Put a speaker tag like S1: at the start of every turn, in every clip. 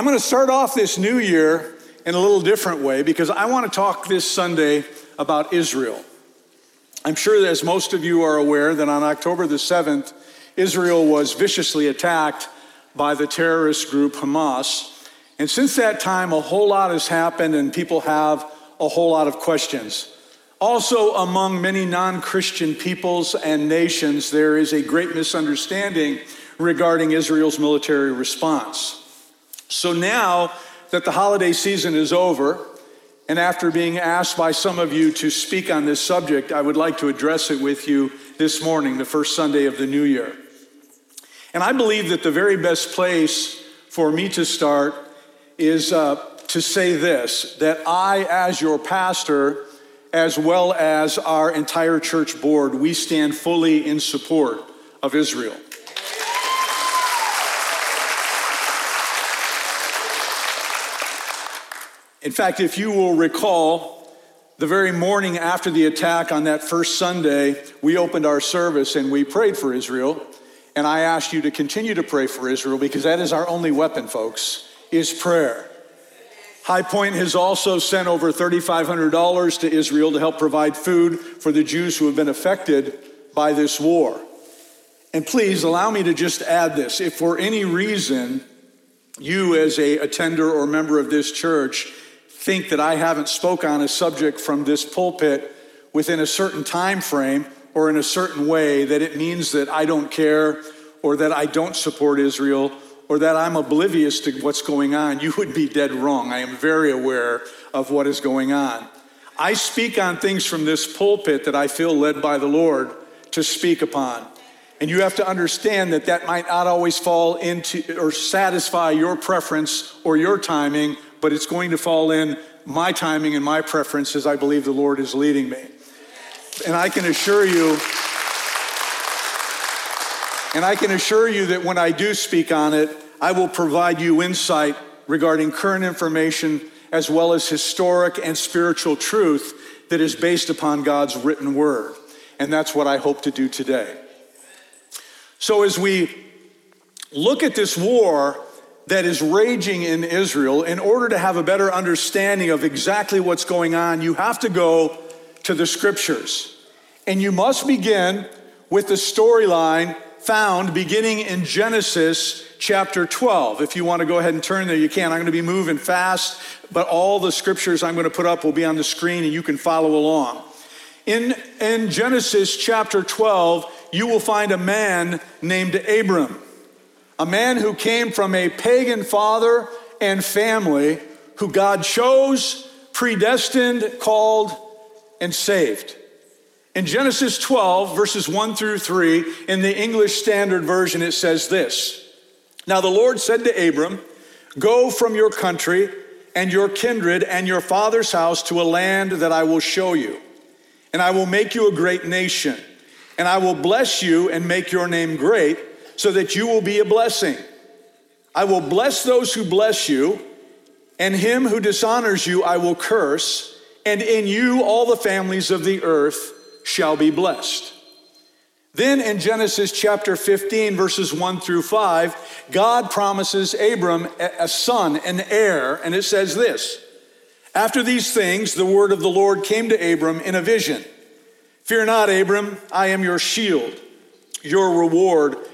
S1: I'm going to start off this new year in a little different way because I want to talk this Sunday about Israel. I'm sure that as most of you are aware that on October the 7th, Israel was viciously attacked by the terrorist group Hamas. And since that time, a whole lot has happened and people have a whole lot of questions. Also, among many non Christian peoples and nations, there is a great misunderstanding regarding Israel's military response. So now that the holiday season is over, and after being asked by some of you to speak on this subject, I would like to address it with you this morning, the first Sunday of the new year. And I believe that the very best place for me to start is uh, to say this that I, as your pastor, as well as our entire church board, we stand fully in support of Israel. In fact, if you will recall, the very morning after the attack on that first Sunday, we opened our service and we prayed for Israel. And I asked you to continue to pray for Israel because that is our only weapon, folks, is prayer. High Point has also sent over $3,500 to Israel to help provide food for the Jews who have been affected by this war. And please allow me to just add this. If for any reason you, as a attender or member of this church, think that I haven't spoke on a subject from this pulpit within a certain time frame or in a certain way that it means that I don't care or that I don't support Israel or that I'm oblivious to what's going on, you would be dead wrong. I am very aware of what is going on. I speak on things from this pulpit that I feel led by the Lord to speak upon. And you have to understand that that might not always fall into or satisfy your preference or your timing, but it's going to fall in my timing and my preference as I believe the Lord is leading me. And I can assure you, and I can assure you that when I do speak on it, I will provide you insight regarding current information as well as historic and spiritual truth that is based upon God's written word. And that's what I hope to do today. So, as we look at this war, that is raging in Israel, in order to have a better understanding of exactly what's going on, you have to go to the scriptures. And you must begin with the storyline found beginning in Genesis chapter 12. If you want to go ahead and turn there, you can. I'm going to be moving fast, but all the scriptures I'm going to put up will be on the screen and you can follow along. In, in Genesis chapter 12, you will find a man named Abram a man who came from a pagan father and family who God chose, predestined, called, and saved. In Genesis 12, verses 1 through 3, in the English Standard Version, it says this Now the Lord said to Abram, Go from your country and your kindred and your father's house to a land that I will show you, and I will make you a great nation, and I will bless you and make your name great so that you will be a blessing. I will bless those who bless you, and him who dishonors you I will curse, and in you all the families of the earth shall be blessed. Then in Genesis chapter 15, verses 1 through 5, God promises Abram a son, an heir, and it says this After these things, the word of the Lord came to Abram in a vision Fear not, Abram, I am your shield. Your reward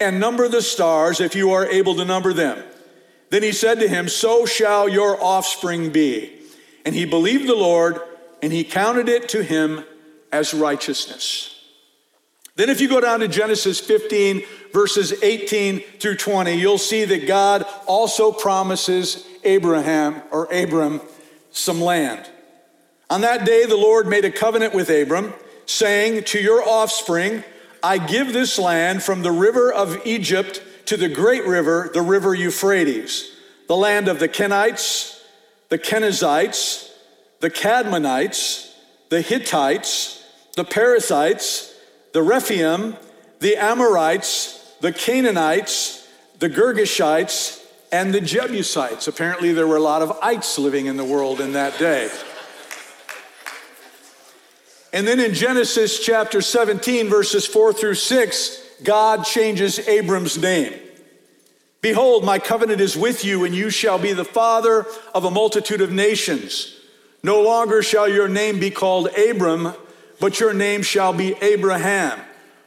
S1: and number the stars if you are able to number them. Then he said to him, So shall your offspring be. And he believed the Lord, and he counted it to him as righteousness. Then, if you go down to Genesis 15, verses 18 through 20, you'll see that God also promises Abraham or Abram some land. On that day, the Lord made a covenant with Abram, saying, To your offspring, I give this land from the river of Egypt to the great river, the river Euphrates, the land of the Kenites, the Kenizzites, the Cadmonites, the Hittites, the Perizzites, the Rephaim, the Amorites, the Canaanites, the Girgashites, and the Jebusites. Apparently, there were a lot of ites living in the world in that day. And then in Genesis chapter 17, verses 4 through 6, God changes Abram's name. Behold, my covenant is with you, and you shall be the father of a multitude of nations. No longer shall your name be called Abram, but your name shall be Abraham.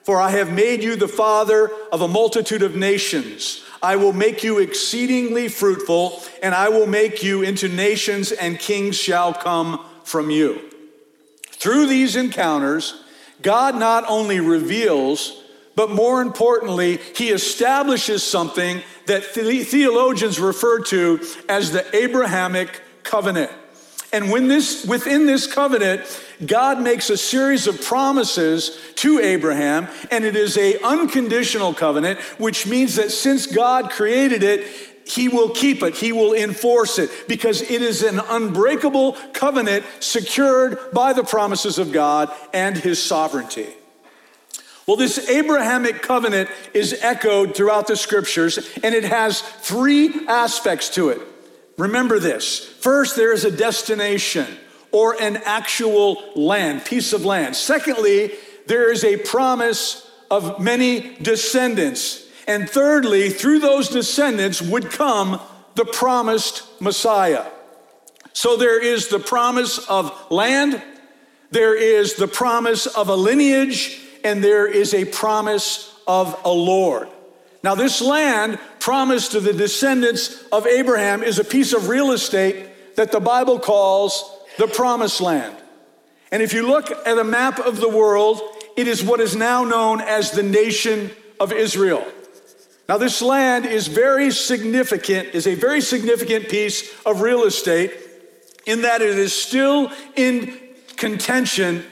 S1: For I have made you the father of a multitude of nations. I will make you exceedingly fruitful, and I will make you into nations, and kings shall come from you. Through these encounters, God not only reveals, but more importantly, he establishes something that theologians refer to as the Abrahamic covenant. And when this, within this covenant, God makes a series of promises to Abraham, and it is a unconditional covenant, which means that since God created it, he will keep it, he will enforce it, because it is an unbreakable covenant secured by the promises of God and his sovereignty. Well, this Abrahamic covenant is echoed throughout the scriptures, and it has three aspects to it. Remember this. First, there is a destination or an actual land, piece of land. Secondly, there is a promise of many descendants. And thirdly, through those descendants would come the promised Messiah. So there is the promise of land, there is the promise of a lineage, and there is a promise of a Lord. Now, this land promised to the descendants of Abraham is a piece of real estate that the Bible calls the promised land. And if you look at a map of the world, it is what is now known as the nation of Israel. Now, this land is very significant, is a very significant piece of real estate in that it is still in contention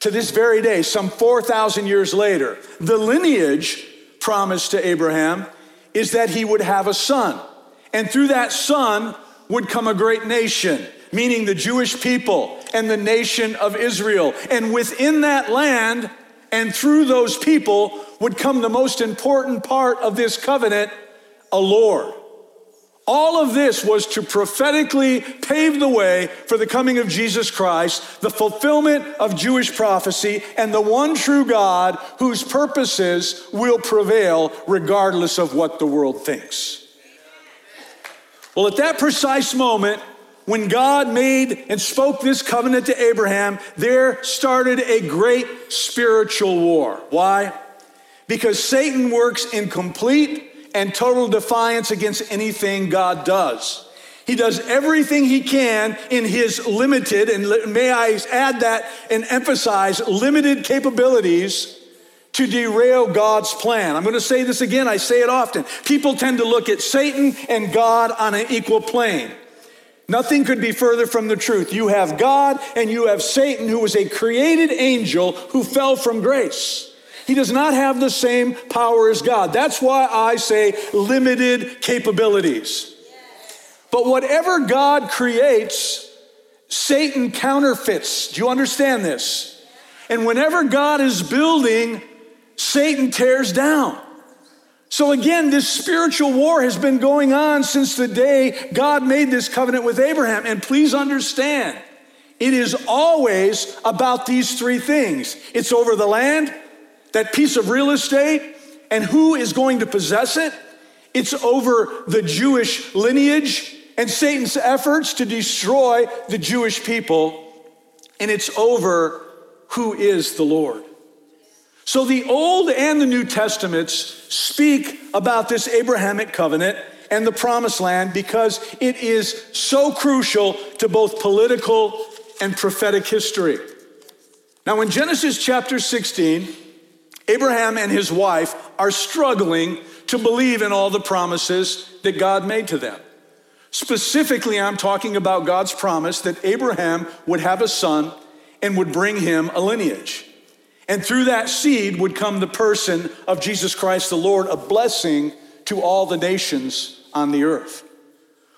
S1: to this very day, some 4,000 years later. The lineage promised to Abraham is that he would have a son, and through that son would come a great nation, meaning the Jewish people and the nation of Israel. And within that land, and through those people would come the most important part of this covenant a Lord. All of this was to prophetically pave the way for the coming of Jesus Christ, the fulfillment of Jewish prophecy, and the one true God whose purposes will prevail regardless of what the world thinks. Well, at that precise moment, when God made and spoke this covenant to Abraham, there started a great spiritual war. Why? Because Satan works in complete and total defiance against anything God does. He does everything he can in his limited, and may I add that and emphasize limited capabilities to derail God's plan. I'm going to say this again, I say it often. People tend to look at Satan and God on an equal plane. Nothing could be further from the truth. You have God and you have Satan, who was a created angel who fell from grace. He does not have the same power as God. That's why I say limited capabilities. But whatever God creates, Satan counterfeits. Do you understand this? And whenever God is building, Satan tears down. So again, this spiritual war has been going on since the day God made this covenant with Abraham. And please understand, it is always about these three things it's over the land, that piece of real estate, and who is going to possess it. It's over the Jewish lineage and Satan's efforts to destroy the Jewish people. And it's over who is the Lord. So the Old and the New Testaments speak about this Abrahamic covenant and the promised land because it is so crucial to both political and prophetic history. Now, in Genesis chapter 16, Abraham and his wife are struggling to believe in all the promises that God made to them. Specifically, I'm talking about God's promise that Abraham would have a son and would bring him a lineage. And through that seed would come the person of Jesus Christ the Lord, a blessing to all the nations on the earth.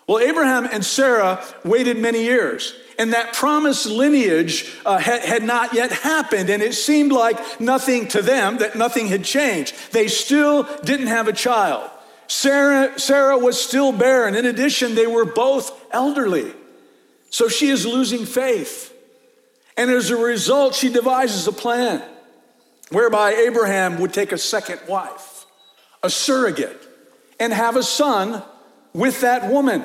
S1: Well, Abraham and Sarah waited many years, and that promised lineage uh, had, had not yet happened, and it seemed like nothing to them, that nothing had changed. They still didn't have a child. Sarah, Sarah was still barren. In addition, they were both elderly. So she is losing faith. And as a result, she devises a plan whereby Abraham would take a second wife, a surrogate, and have a son with that woman.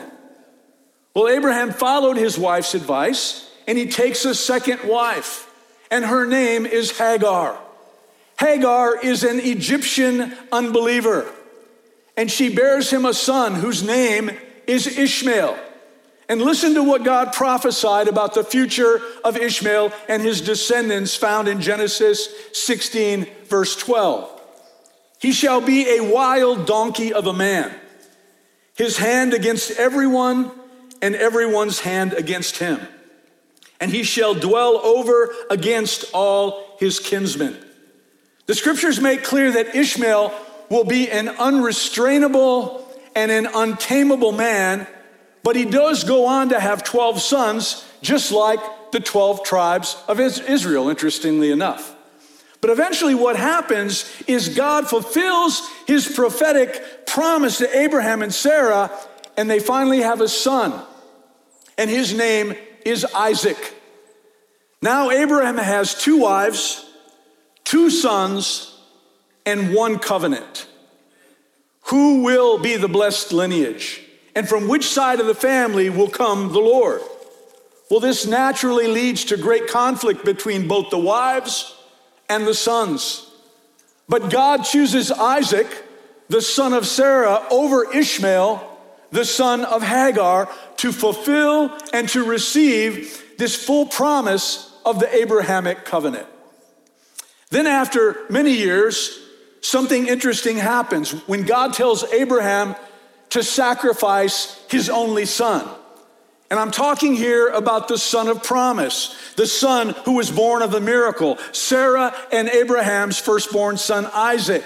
S1: Well, Abraham followed his wife's advice and he takes a second wife, and her name is Hagar. Hagar is an Egyptian unbeliever, and she bears him a son whose name is Ishmael. And listen to what God prophesied about the future of Ishmael and his descendants found in Genesis 16, verse 12. He shall be a wild donkey of a man, his hand against everyone, and everyone's hand against him. And he shall dwell over against all his kinsmen. The scriptures make clear that Ishmael will be an unrestrainable and an untamable man but he does go on to have 12 sons, just like the 12 tribes of Israel, interestingly enough. But eventually, what happens is God fulfills his prophetic promise to Abraham and Sarah, and they finally have a son. And his name is Isaac. Now, Abraham has two wives, two sons, and one covenant. Who will be the blessed lineage? And from which side of the family will come the Lord? Well, this naturally leads to great conflict between both the wives and the sons. But God chooses Isaac, the son of Sarah, over Ishmael, the son of Hagar, to fulfill and to receive this full promise of the Abrahamic covenant. Then, after many years, something interesting happens. When God tells Abraham to sacrifice his only son. And I'm talking here about the son of promise, the son who was born of a miracle, Sarah and Abraham's firstborn son, Isaac.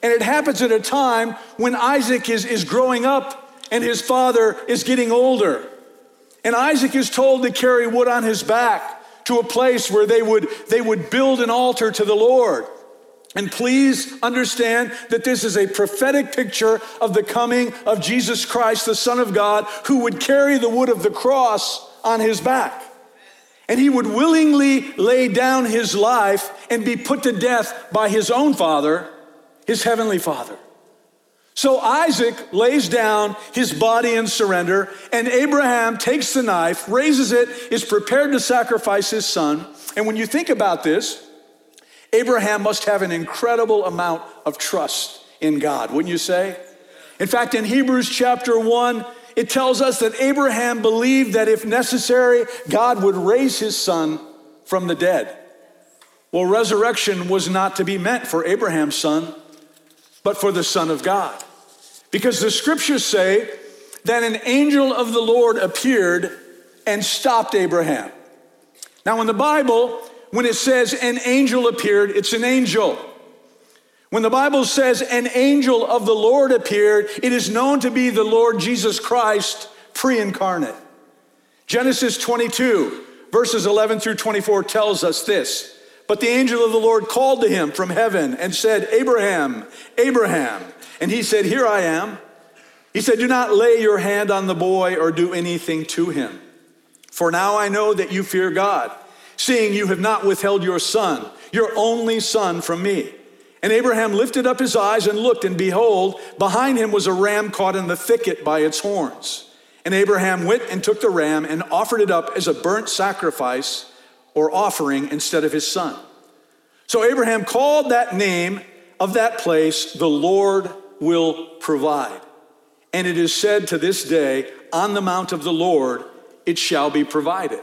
S1: And it happens at a time when Isaac is, is growing up and his father is getting older. And Isaac is told to carry wood on his back to a place where they would, they would build an altar to the Lord. And please understand that this is a prophetic picture of the coming of Jesus Christ, the Son of God, who would carry the wood of the cross on his back. And he would willingly lay down his life and be put to death by his own father, his heavenly father. So Isaac lays down his body in surrender, and Abraham takes the knife, raises it, is prepared to sacrifice his son. And when you think about this, Abraham must have an incredible amount of trust in God, wouldn't you say? In fact, in Hebrews chapter 1, it tells us that Abraham believed that if necessary, God would raise his son from the dead. Well, resurrection was not to be meant for Abraham's son, but for the Son of God. Because the scriptures say that an angel of the Lord appeared and stopped Abraham. Now, in the Bible, when it says an angel appeared, it's an angel. When the Bible says an angel of the Lord appeared, it is known to be the Lord Jesus Christ pre incarnate. Genesis 22, verses 11 through 24 tells us this. But the angel of the Lord called to him from heaven and said, Abraham, Abraham. And he said, Here I am. He said, Do not lay your hand on the boy or do anything to him. For now I know that you fear God seeing you have not withheld your son, your only son, from me. And Abraham lifted up his eyes and looked, and behold, behind him was a ram caught in the thicket by its horns. And Abraham went and took the ram and offered it up as a burnt sacrifice or offering instead of his son. So Abraham called that name of that place, the Lord will provide. And it is said to this day, on the mount of the Lord it shall be provided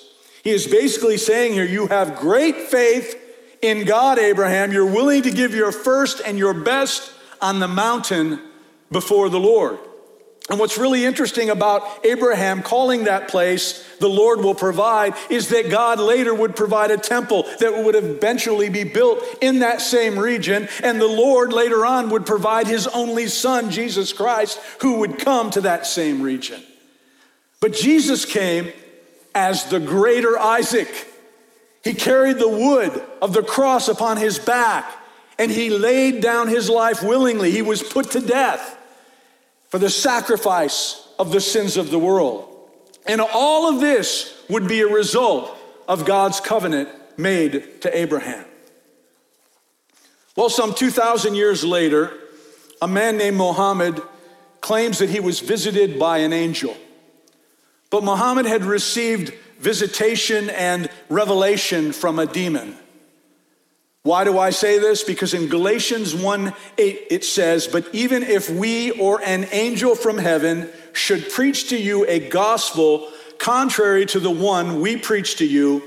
S1: He is basically saying here, you have great faith in God, Abraham. You're willing to give your first and your best on the mountain before the Lord. And what's really interesting about Abraham calling that place the Lord will provide is that God later would provide a temple that would eventually be built in that same region. And the Lord later on would provide his only son, Jesus Christ, who would come to that same region. But Jesus came as the greater Isaac. He carried the wood of the cross upon his back and he laid down his life willingly. He was put to death for the sacrifice of the sins of the world. And all of this would be a result of God's covenant made to Abraham. Well, some 2,000 years later, a man named Muhammad claims that he was visited by an angel. But Muhammad had received visitation and revelation from a demon. Why do I say this? Because in Galatians 1 8, it says, But even if we or an angel from heaven should preach to you a gospel contrary to the one we preach to you,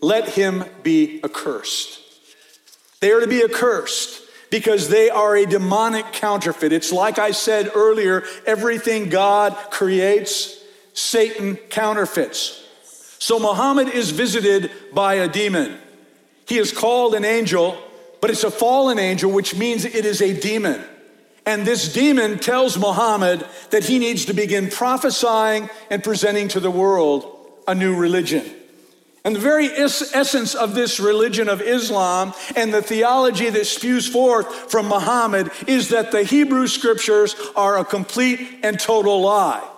S1: let him be accursed. They are to be accursed because they are a demonic counterfeit. It's like I said earlier everything God creates, Satan counterfeits. So Muhammad is visited by a demon. He is called an angel, but it's a fallen angel, which means it is a demon. And this demon tells Muhammad that he needs to begin prophesying and presenting to the world a new religion. And the very es- essence of this religion of Islam and the theology that spews forth from Muhammad is that the Hebrew scriptures are a complete and total lie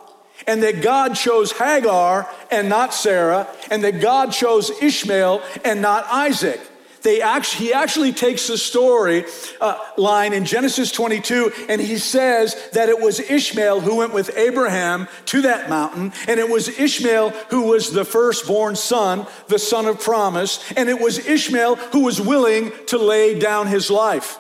S1: and that God chose Hagar and not Sarah, and that God chose Ishmael and not Isaac. They actually, he actually takes the story uh, line in Genesis 22 and he says that it was Ishmael who went with Abraham to that mountain, and it was Ishmael who was the firstborn son, the son of promise, and it was Ishmael who was willing to lay down his life.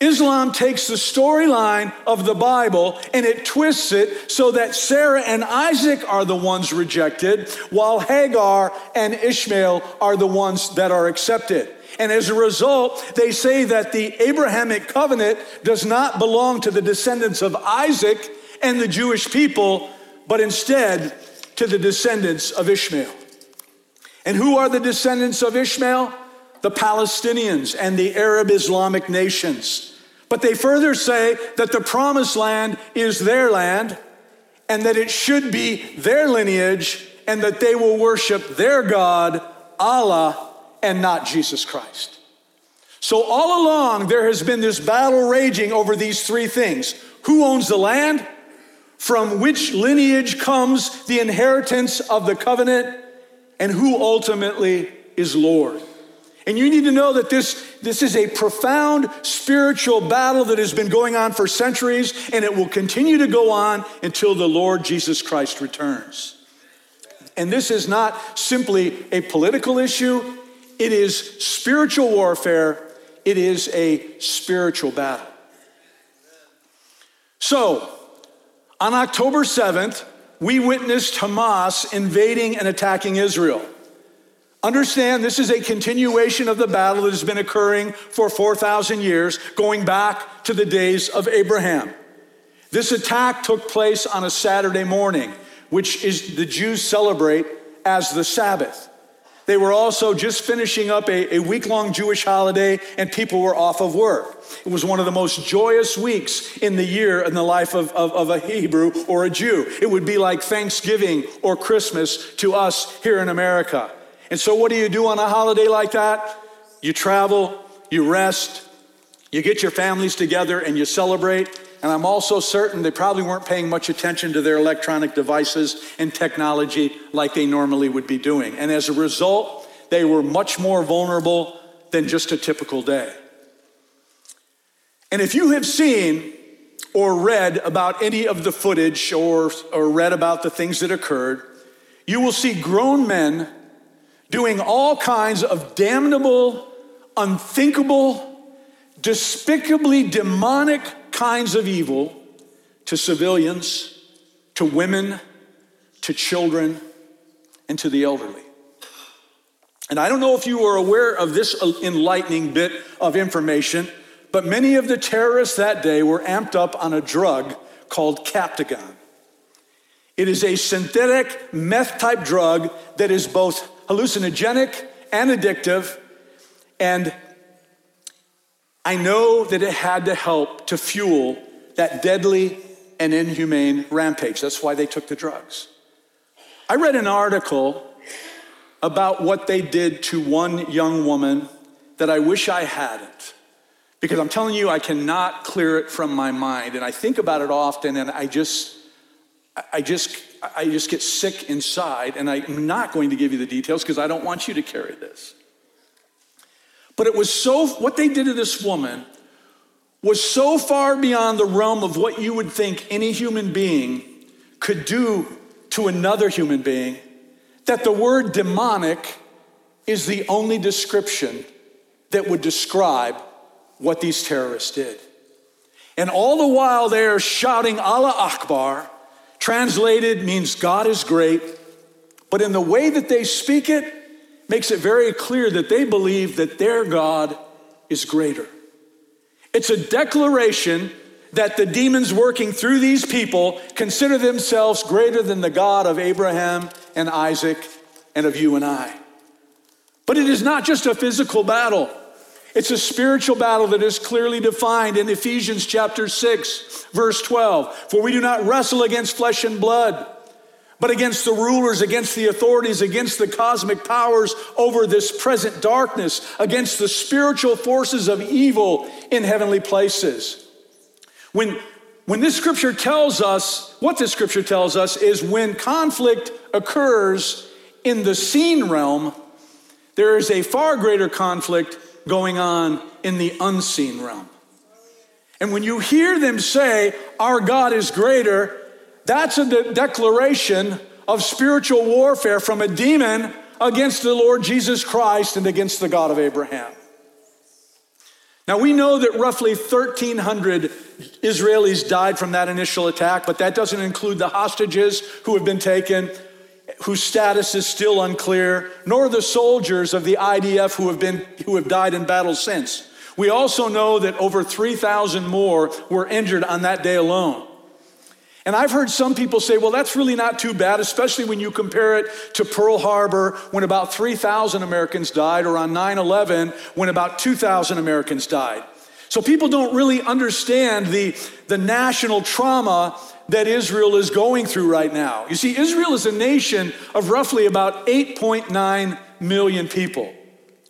S1: Islam takes the storyline of the Bible and it twists it so that Sarah and Isaac are the ones rejected, while Hagar and Ishmael are the ones that are accepted. And as a result, they say that the Abrahamic covenant does not belong to the descendants of Isaac and the Jewish people, but instead to the descendants of Ishmael. And who are the descendants of Ishmael? The Palestinians and the Arab Islamic nations. But they further say that the promised land is their land and that it should be their lineage and that they will worship their God, Allah, and not Jesus Christ. So, all along, there has been this battle raging over these three things who owns the land? From which lineage comes the inheritance of the covenant? And who ultimately is Lord? And you need to know that this, this is a profound spiritual battle that has been going on for centuries, and it will continue to go on until the Lord Jesus Christ returns. And this is not simply a political issue, it is spiritual warfare, it is a spiritual battle. So, on October 7th, we witnessed Hamas invading and attacking Israel. Understand this is a continuation of the battle that has been occurring for 4,000 years, going back to the days of Abraham. This attack took place on a Saturday morning, which is the Jews celebrate as the Sabbath. They were also just finishing up a, a week long Jewish holiday, and people were off of work. It was one of the most joyous weeks in the year in the life of, of, of a Hebrew or a Jew. It would be like Thanksgiving or Christmas to us here in America. And so, what do you do on a holiday like that? You travel, you rest, you get your families together, and you celebrate. And I'm also certain they probably weren't paying much attention to their electronic devices and technology like they normally would be doing. And as a result, they were much more vulnerable than just a typical day. And if you have seen or read about any of the footage or, or read about the things that occurred, you will see grown men doing all kinds of damnable, unthinkable, despicably demonic kinds of evil to civilians, to women, to children, and to the elderly. And I don't know if you are aware of this enlightening bit of information, but many of the terrorists that day were amped up on a drug called Captagon. It is a synthetic meth type drug that is both hallucinogenic and addictive. And I know that it had to help to fuel that deadly and inhumane rampage. That's why they took the drugs. I read an article about what they did to one young woman that I wish I hadn't. Because I'm telling you, I cannot clear it from my mind. And I think about it often and I just, I just, I just get sick inside. And I'm not going to give you the details because I don't want you to carry this. But it was so, what they did to this woman was so far beyond the realm of what you would think any human being could do to another human being that the word demonic is the only description that would describe what these terrorists did. And all the while they're shouting Allah Akbar, translated means God is great, but in the way that they speak it, makes it very clear that they believe that their God is greater. It's a declaration that the demons working through these people consider themselves greater than the God of Abraham and Isaac and of you and I. But it is not just a physical battle. It's a spiritual battle that is clearly defined in Ephesians chapter 6, verse 12. For we do not wrestle against flesh and blood, but against the rulers, against the authorities, against the cosmic powers over this present darkness, against the spiritual forces of evil in heavenly places. When, when this scripture tells us, what this scripture tells us is when conflict occurs in the seen realm, there is a far greater conflict going on in the unseen realm. And when you hear them say, Our God is greater, that's a de- declaration of spiritual warfare from a demon against the Lord Jesus Christ and against the God of Abraham. Now, we know that roughly 1,300 Israelis died from that initial attack, but that doesn't include the hostages who have been taken whose status is still unclear, nor the soldiers of the IDF who have, been, who have died in battle since. We also know that over 3,000 more were injured on that day alone. And I've heard some people say, well, that's really not too bad, especially when you compare it to Pearl Harbor when about 3,000 Americans died, or on 9 11 when about 2,000 Americans died. So people don't really understand the, the national trauma that Israel is going through right now. You see, Israel is a nation of roughly about 8.9 million people,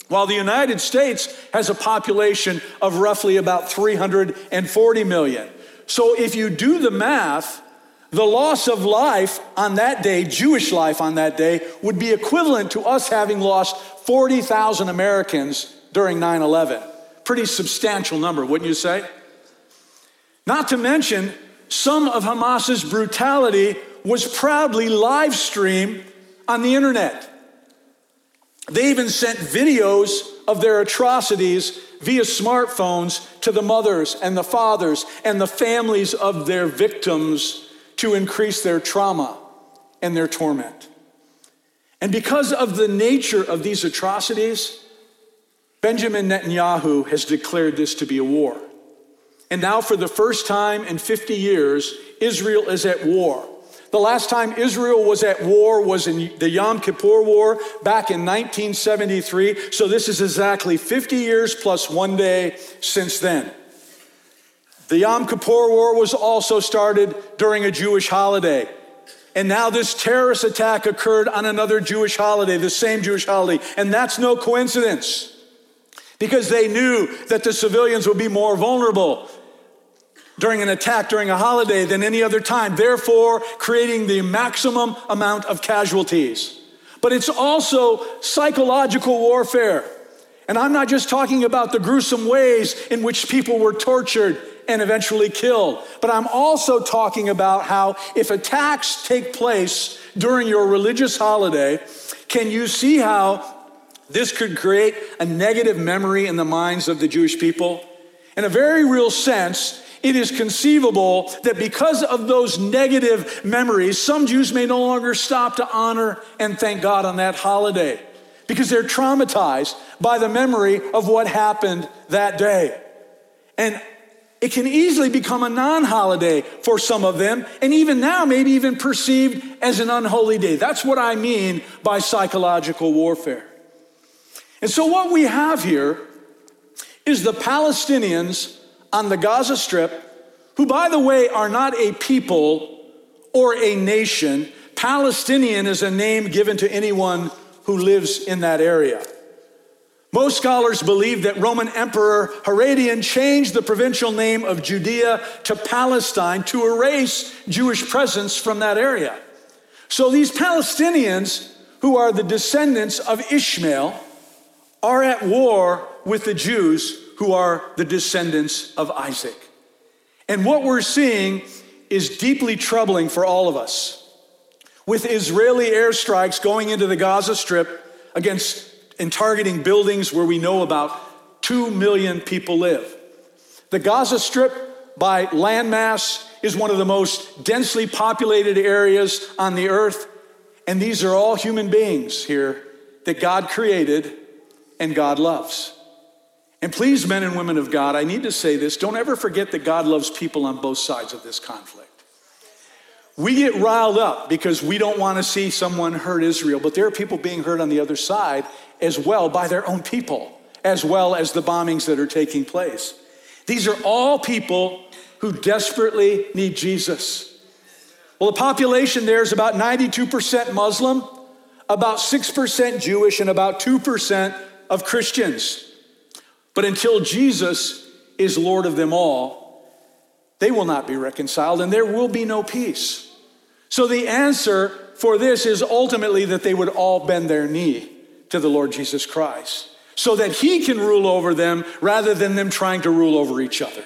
S1: while the United States has a population of roughly about 340 million. So if you do the math, the loss of life on that day, Jewish life on that day, would be equivalent to us having lost 40,000 Americans during 9 11. Pretty substantial number, wouldn't you say? Not to mention, some of Hamas's brutality was proudly live streamed on the internet. They even sent videos of their atrocities via smartphones to the mothers and the fathers and the families of their victims to increase their trauma and their torment. And because of the nature of these atrocities, Benjamin Netanyahu has declared this to be a war. And now, for the first time in 50 years, Israel is at war. The last time Israel was at war was in the Yom Kippur War back in 1973. So this is exactly 50 years plus one day since then. The Yom Kippur War was also started during a Jewish holiday. And now this terrorist attack occurred on another Jewish holiday, the same Jewish holiday. And that's no coincidence because they knew that the civilians would be more vulnerable during an attack during a holiday than any other time, therefore creating the maximum amount of casualties. But it's also psychological warfare. And I'm not just talking about the gruesome ways in which people were tortured and eventually killed. But I'm also talking about how if attacks take place during your religious holiday, can you see how this could create a negative memory in the minds of the Jewish people? In a very real sense, it is conceivable that because of those negative memories, some Jews may no longer stop to honor and thank God on that holiday because they're traumatized by the memory of what happened that day. And it can easily become a non holiday for some of them, and even now, maybe even perceived as an unholy day. That's what I mean by psychological warfare. And so, what we have here is the Palestinians on the Gaza Strip, who, by the way, are not a people or a nation. Palestinian is a name given to anyone who lives in that area. Most scholars believe that Roman Emperor Herodian changed the provincial name of Judea to Palestine to erase Jewish presence from that area. So these Palestinians, who are the descendants of Ishmael, are at war with the Jews who are the descendants of Isaac. And what we're seeing is deeply troubling for all of us. With Israeli airstrikes going into the Gaza Strip against and targeting buildings where we know about 2 million people live. The Gaza Strip, by landmass, is one of the most densely populated areas on the earth. And these are all human beings here that God created and God loves. And please, men and women of God, I need to say this don't ever forget that God loves people on both sides of this conflict. We get riled up because we don't want to see someone hurt Israel, but there are people being hurt on the other side as well by their own people, as well as the bombings that are taking place. These are all people who desperately need Jesus. Well, the population there is about 92% Muslim, about 6% Jewish, and about 2% of Christians. But until Jesus is Lord of them all, they will not be reconciled and there will be no peace. So the answer for this is ultimately that they would all bend their knee to the Lord Jesus Christ so that he can rule over them rather than them trying to rule over each other.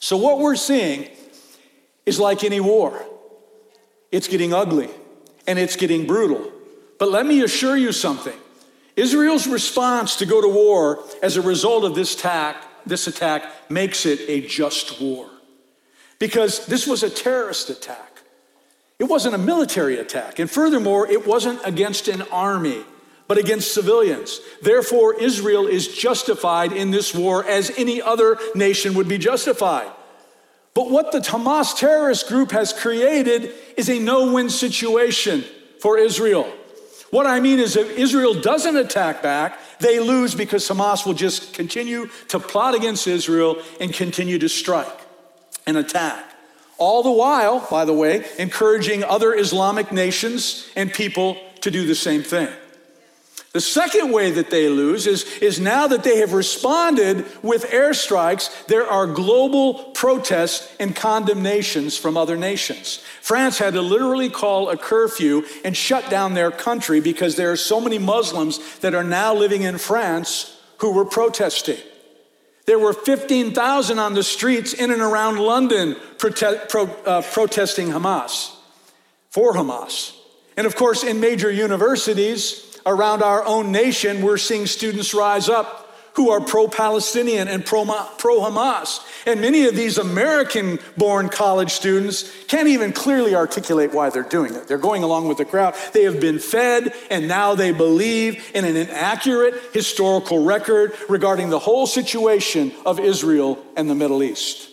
S1: So what we're seeing is like any war. It's getting ugly and it's getting brutal. But let me assure you something. Israel's response to go to war as a result of this attack, this attack makes it a just war. Because this was a terrorist attack. It wasn't a military attack. And furthermore, it wasn't against an army, but against civilians. Therefore, Israel is justified in this war as any other nation would be justified. But what the Hamas terrorist group has created is a no win situation for Israel. What I mean is, if Israel doesn't attack back, they lose because Hamas will just continue to plot against Israel and continue to strike and attack. All the while, by the way, encouraging other Islamic nations and people to do the same thing. The second way that they lose is, is now that they have responded with airstrikes, there are global protests and condemnations from other nations. France had to literally call a curfew and shut down their country because there are so many Muslims that are now living in France who were protesting. There were 15,000 on the streets in and around London prote- pro- uh, protesting Hamas, for Hamas. And of course, in major universities, around our own nation, we're seeing students rise up who are pro Palestinian and pro Hamas. And many of these American born college students can't even clearly articulate why they're doing it. They're going along with the crowd. They have been fed, and now they believe in an inaccurate historical record regarding the whole situation of Israel and the Middle East.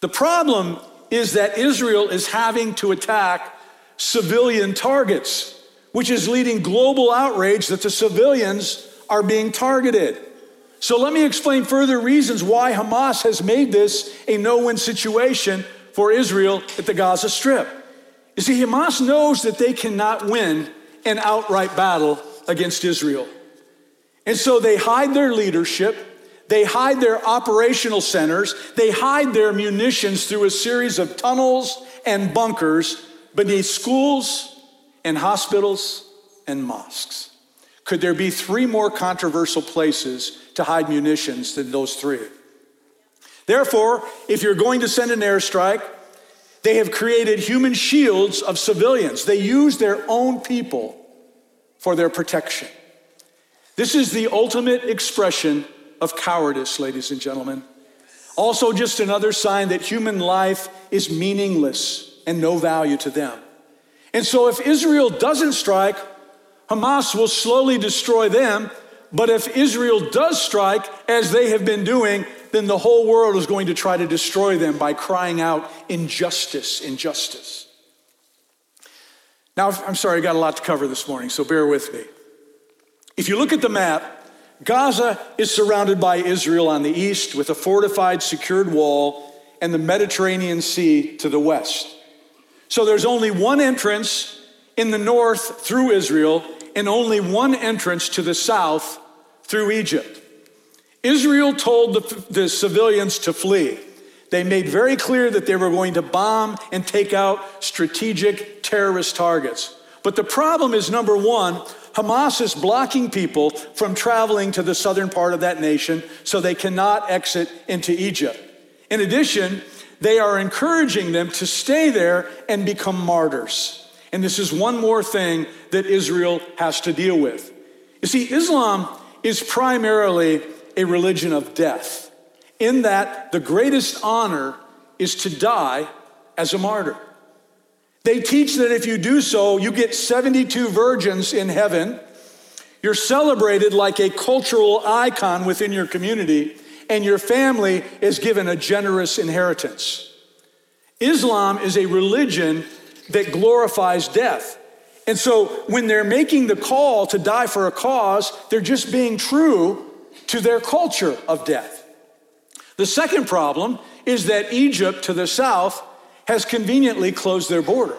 S1: The problem is that Israel is having to attack civilian targets which is leading global outrage that the civilians are being targeted. So let me explain further reasons why Hamas has made this a no win situation for Israel at the Gaza Strip. You see, Hamas knows that they cannot win an outright battle against Israel. And so they hide their leadership, they hide their operational centers, they hide their munitions through a series of tunnels and bunkers beneath schools and hospitals and mosques. Could there be three more controversial places to hide munitions than those three? Therefore, if you're going to send an airstrike, they have created human shields of civilians. They use their own people for their protection. This is the ultimate expression of cowardice, ladies and gentlemen. Also, just another sign that human life is meaningless and no value to them. And so, if Israel doesn't strike, Hamas will slowly destroy them. But if Israel does strike, as they have been doing, then the whole world is going to try to destroy them by crying out, injustice, injustice. Now, I'm sorry, I got a lot to cover this morning, so bear with me. If you look at the map, Gaza is surrounded by Israel on the east with a fortified, secured wall and the Mediterranean Sea to the west. So there's only one entrance in the north through Israel and only one entrance to the south through Egypt. Israel told the, the, civilians to flee. They made very clear that they were going to bomb and take out strategic terrorist targets. But the problem is number one, Hamas is blocking people from traveling to the southern part of that nation so they cannot exit into Egypt. In addition, they are encouraging them to stay there and become martyrs. And this is one more thing that Israel has to deal with. You see, Islam is primarily a religion of death, in that the greatest honor is to die as a martyr. They teach that if you do so, you get 72 virgins in heaven. You're celebrated like a cultural icon within your community, and your family is given a generous inheritance. Islam is a religion that glorifies death. And so when they're making the call to die for a cause, they're just being true to their culture of death. The second problem is that Egypt to the south has conveniently closed their border.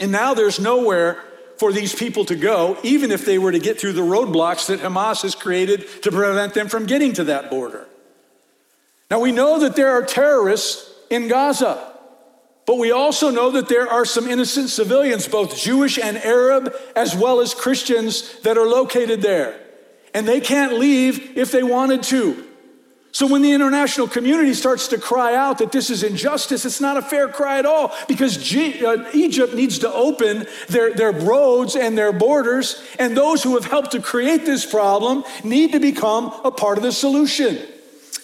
S1: And now there's nowhere for these people to go, even if they were to get through the roadblocks that Hamas has created to prevent them from getting to that border. Now we know that there are terrorists in Gaza. But we also know that there are some innocent civilians, both Jewish and Arab, as well as Christians, that are located there. And they can't leave if they wanted to. So when the international community starts to cry out that this is injustice, it's not a fair cry at all because G- uh, Egypt needs to open their, their roads and their borders, and those who have helped to create this problem need to become a part of the solution.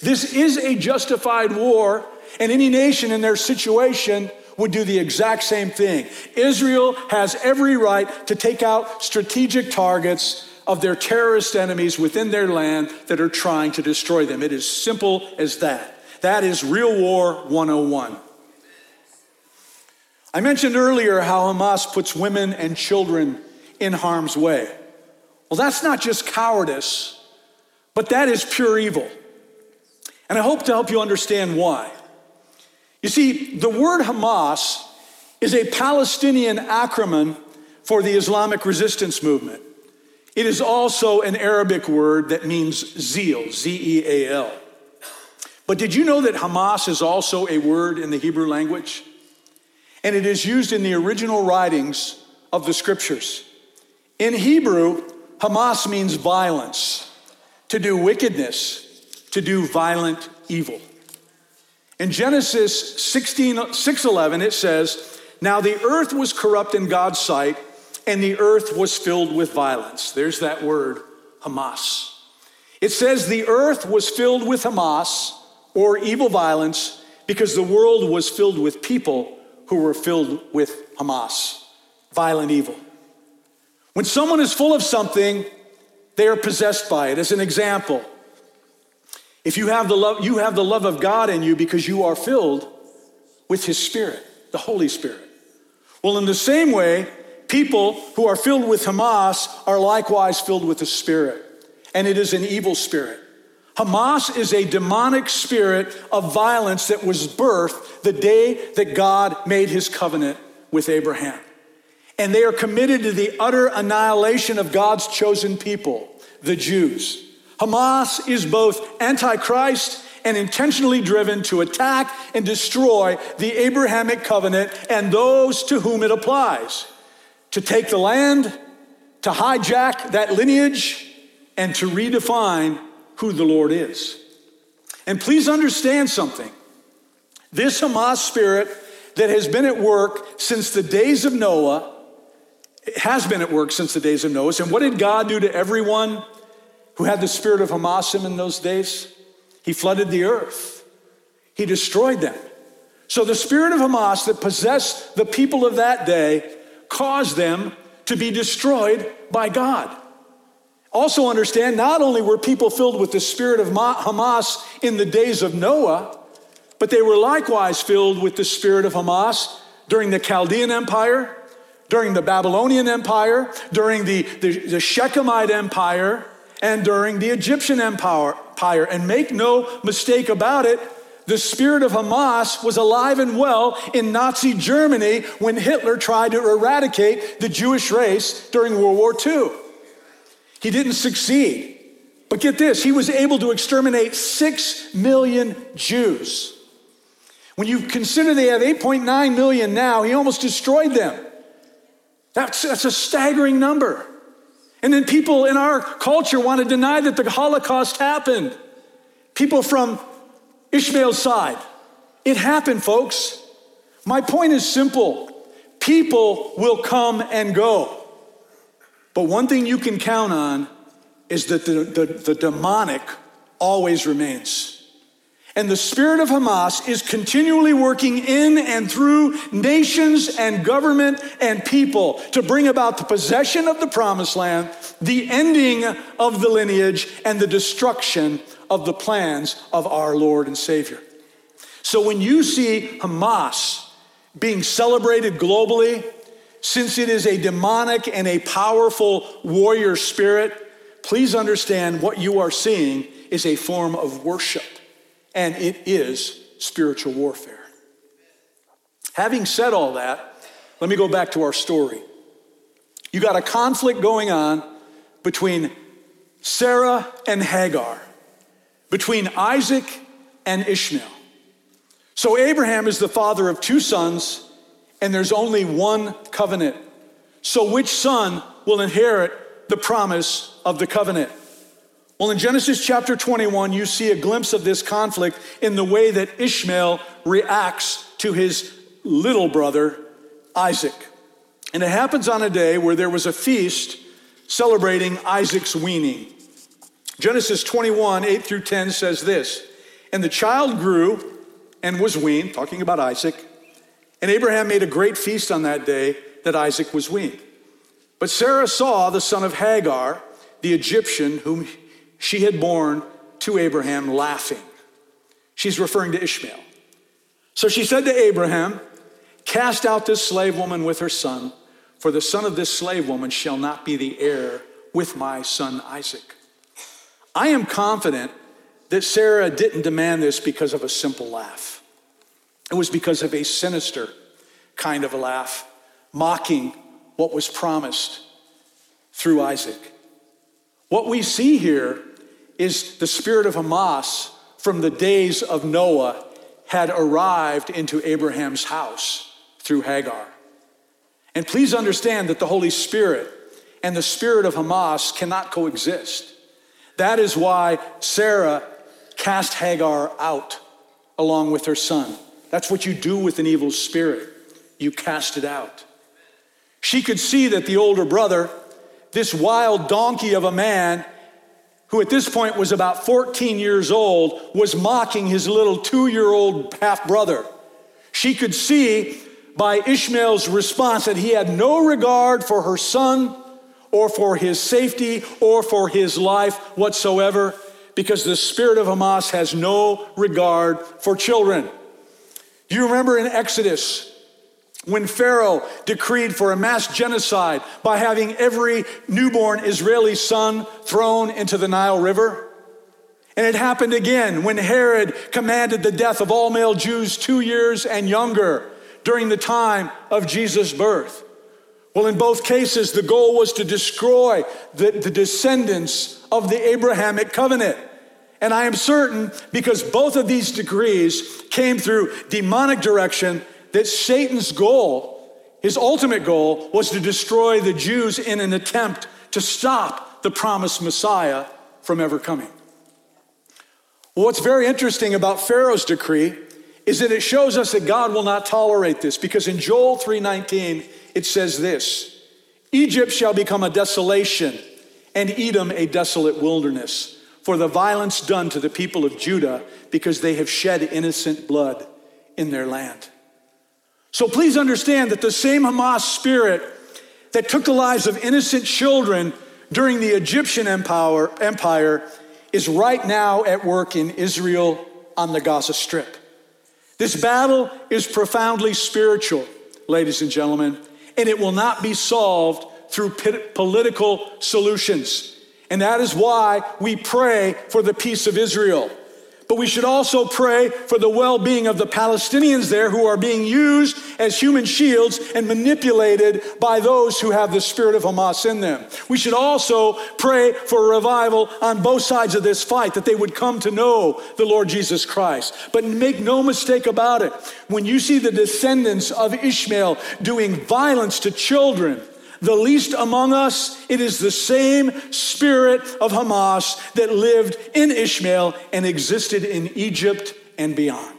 S1: This is a justified war, and any nation in their situation would do the exact same thing. Israel has every right to take out strategic targets of their terrorist enemies within their land that are trying to destroy them. It is simple as that. That is real war 101. I mentioned earlier how Hamas puts women and children in harm's way. Well, that's not just cowardice, but that is pure evil. And I hope to help you understand why. You see, the word Hamas is a Palestinian acronym for the Islamic resistance movement. It is also an Arabic word that means zeal, Z E A L. But did you know that Hamas is also a word in the Hebrew language? And it is used in the original writings of the scriptures. In Hebrew, Hamas means violence, to do wickedness, to do violent evil. In Genesis 16, 6:11 it says, "Now the earth was corrupt in God's sight, and the earth was filled with violence. There's that word, Hamas. It says the earth was filled with Hamas, or evil violence, because the world was filled with people who were filled with Hamas, violent evil. When someone is full of something, they are possessed by it. As an example, if you have the love, you have the love of God in you because you are filled with His Spirit, the Holy Spirit. Well, in the same way, people who are filled with Hamas are likewise filled with the Spirit, and it is an evil spirit. Hamas is a demonic spirit of violence that was birthed the day that God made his covenant with Abraham. And they are committed to the utter annihilation of God's chosen people, the Jews. Hamas is both antichrist and intentionally driven to attack and destroy the Abrahamic covenant and those to whom it applies to take the land, to hijack that lineage, and to redefine who the Lord is. And please understand something. This Hamas spirit that has been at work since the days of Noah, has been at work since the days of Noah. And what did God do to everyone who had the spirit of Hamas in those days? He flooded the earth, He destroyed them. So the spirit of Hamas that possessed the people of that day caused them to be destroyed by God. Also, understand not only were people filled with the spirit of Hamas in the days of Noah, but they were likewise filled with the spirit of Hamas during the Chaldean Empire, during the Babylonian Empire, during the, the, the Shechemite Empire, and during the Egyptian Empire. And make no mistake about it, the spirit of Hamas was alive and well in Nazi Germany when Hitler tried to eradicate the Jewish race during World War II. He didn't succeed. But get this, he was able to exterminate six million Jews. When you consider they have 8.9 million now, he almost destroyed them. That's, that's a staggering number. And then people in our culture want to deny that the Holocaust happened. People from Ishmael's side. It happened, folks. My point is simple people will come and go. But one thing you can count on is that the, the, the demonic always remains. And the spirit of Hamas is continually working in and through nations and government and people to bring about the possession of the promised land, the ending of the lineage, and the destruction of the plans of our Lord and Savior. So when you see Hamas being celebrated globally, since it is a demonic and a powerful warrior spirit, please understand what you are seeing is a form of worship and it is spiritual warfare. Having said all that, let me go back to our story. You got a conflict going on between Sarah and Hagar, between Isaac and Ishmael. So Abraham is the father of two sons, and there's only one covenant. So which son will inherit the promise of the covenant? Well, in Genesis chapter 21, you see a glimpse of this conflict in the way that Ishmael reacts to his little brother, Isaac. And it happens on a day where there was a feast celebrating Isaac's weaning. Genesis 21, 8 through 10 says this And the child grew and was weaned, talking about Isaac. And Abraham made a great feast on that day that Isaac was weaned. But Sarah saw the son of Hagar, the Egyptian, whom she had borne to Abraham laughing. She's referring to Ishmael. So she said to Abraham, Cast out this slave woman with her son, for the son of this slave woman shall not be the heir with my son Isaac. I am confident that Sarah didn't demand this because of a simple laugh. It was because of a sinister kind of a laugh, mocking what was promised through Isaac. What we see here is the spirit of Hamas from the days of Noah had arrived into Abraham's house through Hagar. And please understand that the Holy Spirit and the spirit of Hamas cannot coexist. That is why Sarah cast Hagar out along with her son. That's what you do with an evil spirit, you cast it out. She could see that the older brother, this wild donkey of a man, who at this point was about 14 years old, was mocking his little two year old half brother. She could see by Ishmael's response that he had no regard for her son or for his safety or for his life whatsoever because the spirit of Hamas has no regard for children. Do you remember in Exodus when Pharaoh decreed for a mass genocide by having every newborn Israeli son thrown into the Nile River. And it happened again when Herod commanded the death of all male Jews two years and younger during the time of Jesus' birth. Well, in both cases, the goal was to destroy the, the descendants of the Abrahamic covenant. And I am certain because both of these decrees came through demonic direction that Satan's goal, his ultimate goal, was to destroy the Jews in an attempt to stop the promised Messiah from ever coming. What's very interesting about Pharaoh's decree is that it shows us that God will not tolerate this because in Joel 3:19 it says this, Egypt shall become a desolation and Edom a desolate wilderness for the violence done to the people of Judah because they have shed innocent blood in their land. So please understand that the same Hamas spirit that took the lives of innocent children during the Egyptian empire, is right now at work in Israel on the Gaza Strip. This battle is profoundly spiritual, ladies and gentlemen, and it will not be solved through political solutions. And that is why we pray for the peace of Israel. But we should also pray for the well being of the Palestinians there who are being used as human shields and manipulated by those who have the spirit of Hamas in them. We should also pray for a revival on both sides of this fight, that they would come to know the Lord Jesus Christ. But make no mistake about it, when you see the descendants of Ishmael doing violence to children, the least among us, it is the same spirit of Hamas that lived in Ishmael and existed in Egypt and beyond.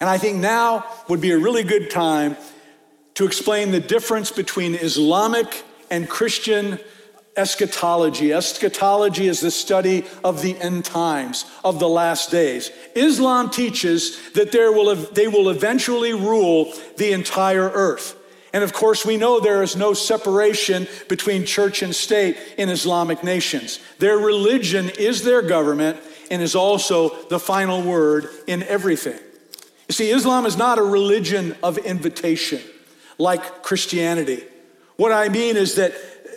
S1: And I think now would be a really good time to explain the difference between Islamic and Christian eschatology. Eschatology is the study of the end times, of the last days. Islam teaches that there will, they will eventually rule the entire earth. And of course, we know there is no separation between church and state in Islamic nations. Their religion is their government and is also the final word in everything. You see, Islam is not a religion of invitation like Christianity. What I mean is that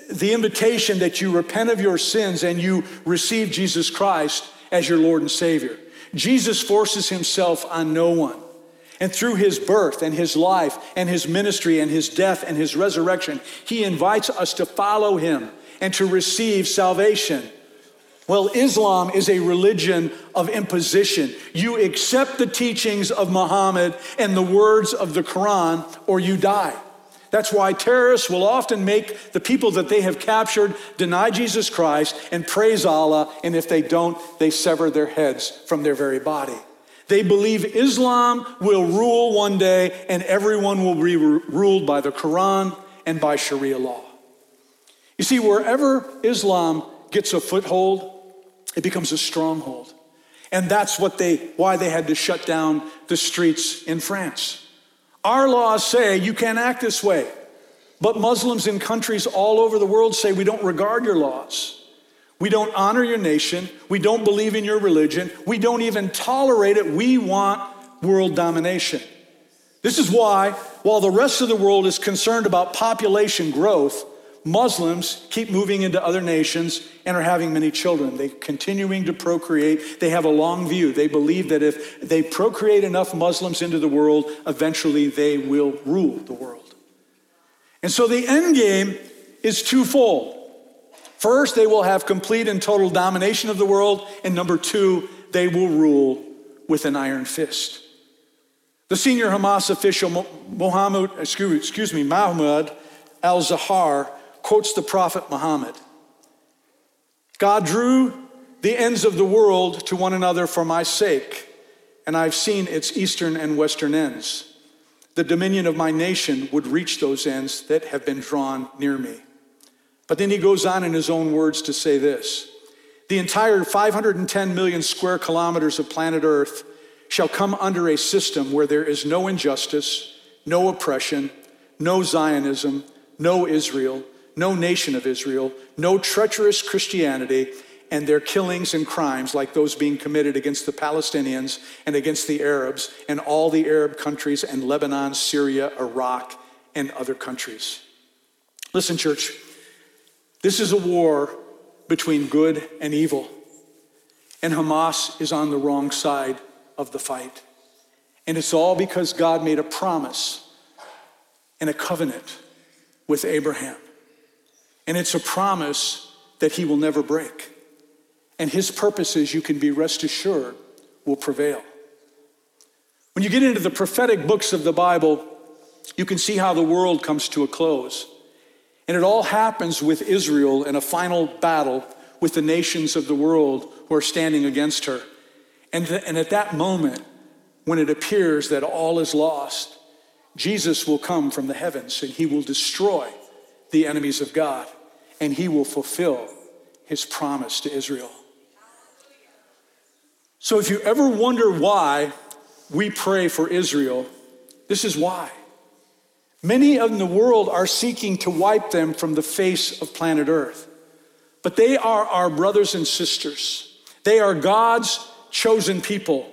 S1: the invitation that you repent of your sins and you receive Jesus Christ as your Lord and Savior. Jesus forces himself on no one. And through his birth and his life and his ministry and his death and his resurrection, he invites us to follow him and to receive salvation. Well, Islam is a religion of imposition. You accept the teachings of Muhammad and the words of the Quran, or you die. That's why terrorists will often make the people that they have captured deny Jesus Christ and praise Allah, and if they don't, they sever their heads from their very body. They believe Islam will rule one day and everyone will be ruled by the Quran and by Sharia law. You see, wherever Islam gets a foothold, it becomes a stronghold. And that's what they, why they had to shut down the streets in France. Our laws say you can't act this way, but Muslims in countries all over the world say we don't regard your laws. We don't honor your nation. We don't believe in your religion. We don't even tolerate it. We want world domination. This is why, while the rest of the world is concerned about population growth, Muslims keep moving into other nations and are having many children. They're continuing to procreate. They have a long view. They believe that if they procreate enough Muslims into the world, eventually they will rule the world. And so the end game is twofold. First, they will have complete and total domination of the world. And number two, they will rule with an iron fist. The senior Hamas official, Mohammed, excuse me, Mahmoud al Zahar, quotes the prophet Muhammad God drew the ends of the world to one another for my sake, and I've seen its eastern and western ends. The dominion of my nation would reach those ends that have been drawn near me. But then he goes on in his own words to say this The entire 510 million square kilometers of planet Earth shall come under a system where there is no injustice, no oppression, no Zionism, no Israel, no nation of Israel, no treacherous Christianity, and their killings and crimes like those being committed against the Palestinians and against the Arabs and all the Arab countries and Lebanon, Syria, Iraq, and other countries. Listen, church. This is a war between good and evil. And Hamas is on the wrong side of the fight. And it's all because God made a promise and a covenant with Abraham. And it's a promise that he will never break. And his purposes, you can be rest assured, will prevail. When you get into the prophetic books of the Bible, you can see how the world comes to a close. And it all happens with Israel in a final battle with the nations of the world who are standing against her. And, th- and at that moment, when it appears that all is lost, Jesus will come from the heavens and he will destroy the enemies of God and he will fulfill his promise to Israel. So if you ever wonder why we pray for Israel, this is why. Many in the world are seeking to wipe them from the face of planet Earth. But they are our brothers and sisters. They are God's chosen people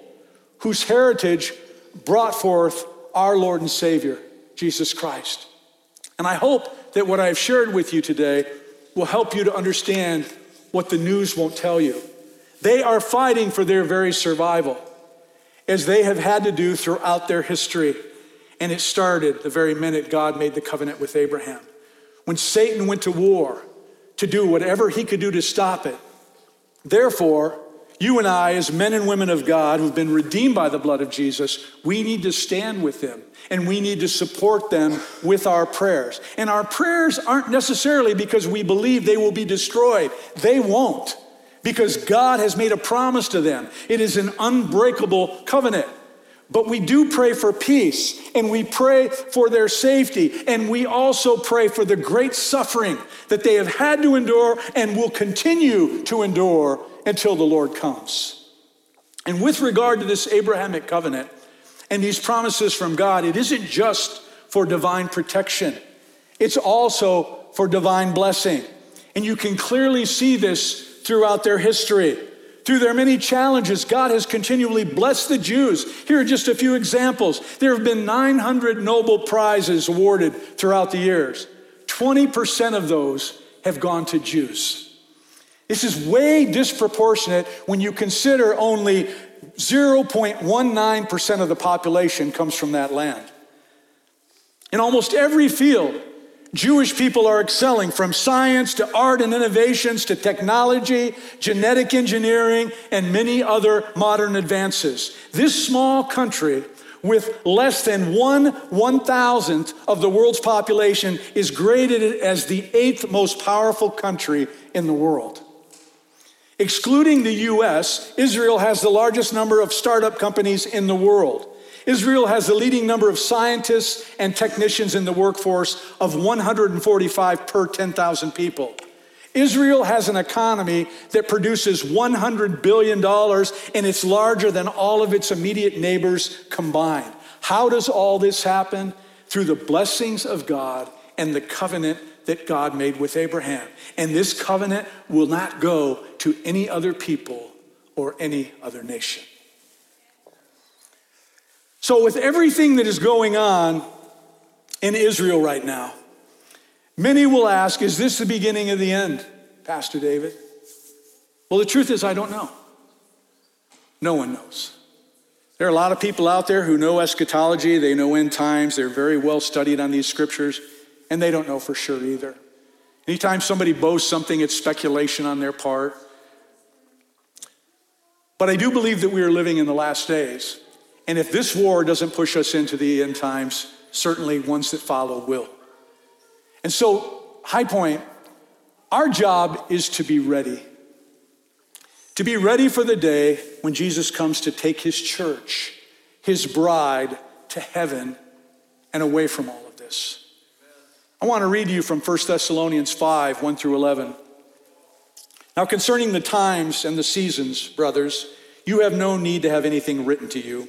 S1: whose heritage brought forth our Lord and Savior, Jesus Christ. And I hope that what I've shared with you today will help you to understand what the news won't tell you. They are fighting for their very survival, as they have had to do throughout their history. And it started the very minute God made the covenant with Abraham. When Satan went to war to do whatever he could do to stop it. Therefore, you and I, as men and women of God who've been redeemed by the blood of Jesus, we need to stand with them and we need to support them with our prayers. And our prayers aren't necessarily because we believe they will be destroyed, they won't because God has made a promise to them. It is an unbreakable covenant. But we do pray for peace and we pray for their safety and we also pray for the great suffering that they have had to endure and will continue to endure until the Lord comes. And with regard to this Abrahamic covenant and these promises from God, it isn't just for divine protection, it's also for divine blessing. And you can clearly see this throughout their history. Through their many challenges, God has continually blessed the Jews. Here are just a few examples. There have been 900 Nobel Prizes awarded throughout the years. 20% of those have gone to Jews. This is way disproportionate when you consider only 0.19% of the population comes from that land. In almost every field, Jewish people are excelling from science to art and innovations to technology, genetic engineering, and many other modern advances. This small country, with less than one one thousandth of the world's population, is graded as the eighth most powerful country in the world. Excluding the US, Israel has the largest number of startup companies in the world. Israel has the leading number of scientists and technicians in the workforce of 145 per 10,000 people. Israel has an economy that produces $100 billion and it's larger than all of its immediate neighbors combined. How does all this happen? Through the blessings of God and the covenant that God made with Abraham. And this covenant will not go to any other people or any other nation. So, with everything that is going on in Israel right now, many will ask, Is this the beginning of the end, Pastor David? Well, the truth is, I don't know. No one knows. There are a lot of people out there who know eschatology, they know end times, they're very well studied on these scriptures, and they don't know for sure either. Anytime somebody boasts something, it's speculation on their part. But I do believe that we are living in the last days. And if this war doesn't push us into the end times, certainly ones that follow will. And so, High Point, our job is to be ready. To be ready for the day when Jesus comes to take his church, his bride, to heaven and away from all of this. I want to read to you from 1 Thessalonians 5 1 through 11. Now, concerning the times and the seasons, brothers, you have no need to have anything written to you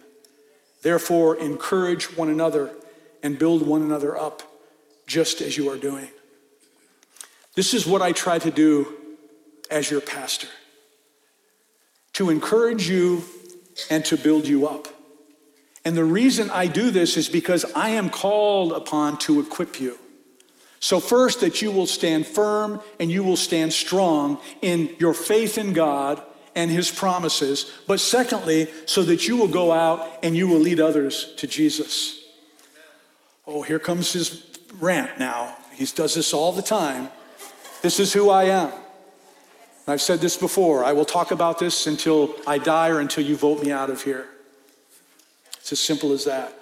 S1: Therefore, encourage one another and build one another up, just as you are doing. This is what I try to do as your pastor to encourage you and to build you up. And the reason I do this is because I am called upon to equip you. So, first, that you will stand firm and you will stand strong in your faith in God and His promises. But secondly, so that you will go out and you will lead others to Jesus. Oh, here comes his rant now. He does this all the time. This is who I am. I've said this before. I will talk about this until I die or until you vote me out of here. It's as simple as that.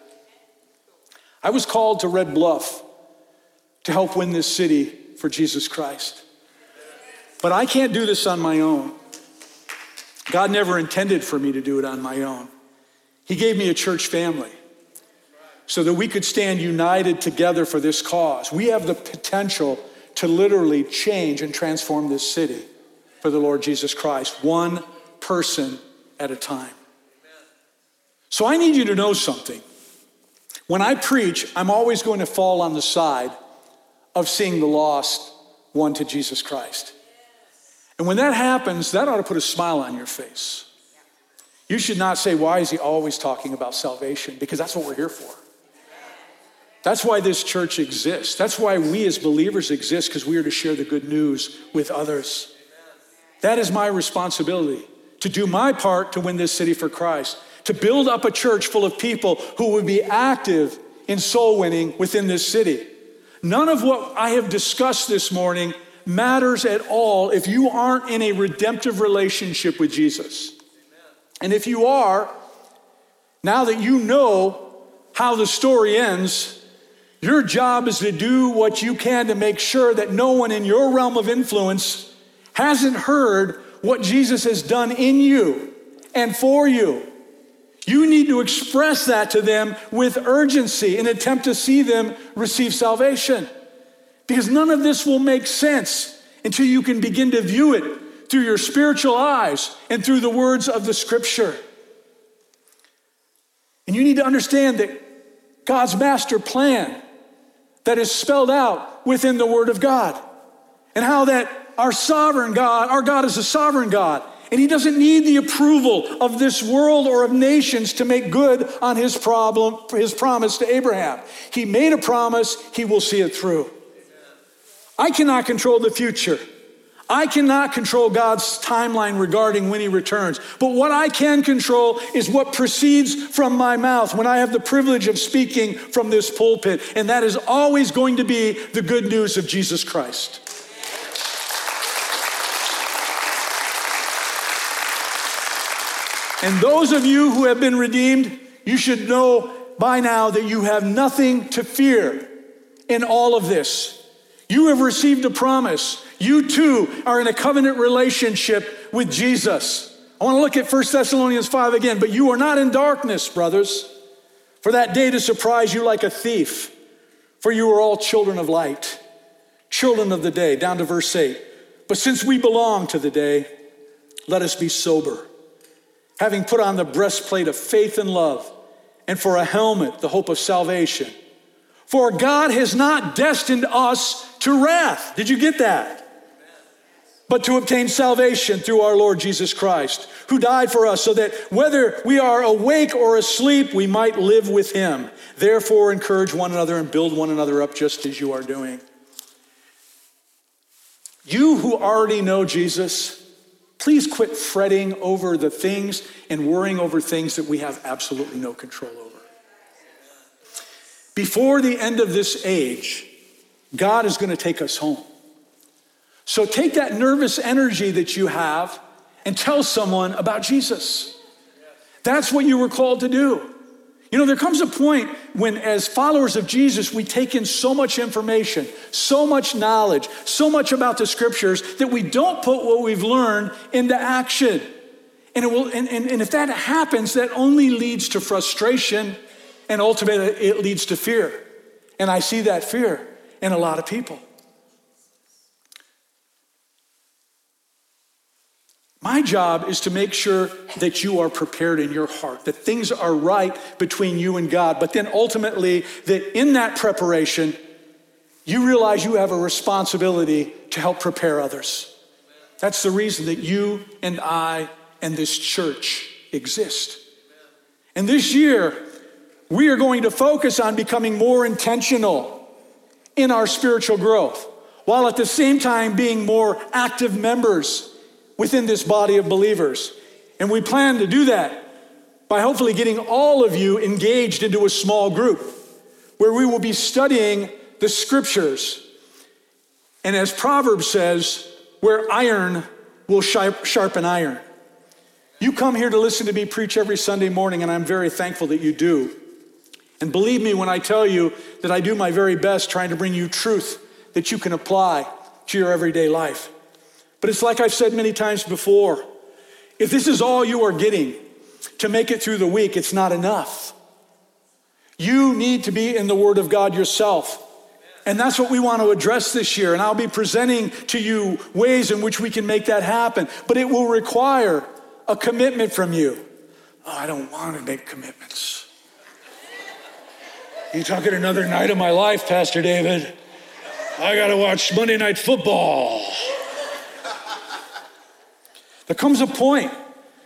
S1: I was called to Red Bluff to help win this city for Jesus Christ. But I can't do this on my own. God never intended for me to do it on my own. He gave me a church family so that we could stand united together for this cause. We have the potential to literally change and transform this city for the Lord Jesus Christ, one person at a time. So I need you to know something. When I preach, I'm always going to fall on the side of seeing the lost won to Jesus Christ. And when that happens, that ought to put a smile on your face. You should not say, Why is he always talking about salvation? Because that's what we're here for. That's why this church exists. That's why we as believers exist, because we are to share the good news with others. That is my responsibility to do my part to win this city for Christ, to build up a church full of people who would be active in soul winning within this city. None of what I have discussed this morning matters at all if you aren't in a redemptive relationship with Jesus. And if you are, now that you know how the story ends, your job is to do what you can to make sure that no one in your realm of influence hasn't heard what Jesus has done in you and for you. You need to express that to them with urgency and attempt to see them receive salvation. Because none of this will make sense until you can begin to view it through your spiritual eyes and through the words of the scripture. And you need to understand that God's master plan that is spelled out within the word of God and how that our sovereign God, our God is a sovereign God, and he doesn't need the approval of this world or of nations to make good on his problem, his promise to Abraham. He made a promise, he will see it through. I cannot control the future. I cannot control God's timeline regarding when He returns. But what I can control is what proceeds from my mouth when I have the privilege of speaking from this pulpit. And that is always going to be the good news of Jesus Christ. And those of you who have been redeemed, you should know by now that you have nothing to fear in all of this. You have received a promise. You too are in a covenant relationship with Jesus. I want to look at 1 Thessalonians 5 again, but you are not in darkness, brothers, for that day to surprise you like a thief. For you are all children of light, children of the day, down to verse 8. But since we belong to the day, let us be sober, having put on the breastplate of faith and love, and for a helmet, the hope of salvation. For God has not destined us to wrath. Did you get that? But to obtain salvation through our Lord Jesus Christ, who died for us, so that whether we are awake or asleep, we might live with him. Therefore, encourage one another and build one another up just as you are doing. You who already know Jesus, please quit fretting over the things and worrying over things that we have absolutely no control over. Before the end of this age, God is going to take us home. So take that nervous energy that you have and tell someone about Jesus. That's what you were called to do. You know, there comes a point when, as followers of Jesus, we take in so much information, so much knowledge, so much about the scriptures that we don't put what we've learned into action. And, it will, and, and, and if that happens, that only leads to frustration and ultimately, it leads to fear. And I see that fear in a lot of people. My job is to make sure that you are prepared in your heart, that things are right between you and God, but then ultimately, that in that preparation, you realize you have a responsibility to help prepare others. That's the reason that you and I and this church exist. And this year, we are going to focus on becoming more intentional in our spiritual growth, while at the same time being more active members within this body of believers. And we plan to do that by hopefully getting all of you engaged into a small group where we will be studying the scriptures. And as Proverbs says, where iron will sharpen iron. You come here to listen to me preach every Sunday morning, and I'm very thankful that you do. And believe me when I tell you that I do my very best trying to bring you truth that you can apply to your everyday life. But it's like I've said many times before if this is all you are getting to make it through the week, it's not enough. You need to be in the Word of God yourself. And that's what we want to address this year. And I'll be presenting to you ways in which we can make that happen. But it will require a commitment from you. Oh, I don't want to make commitments. You talking another night of my life, Pastor David? I got to watch Monday Night Football. There comes a point,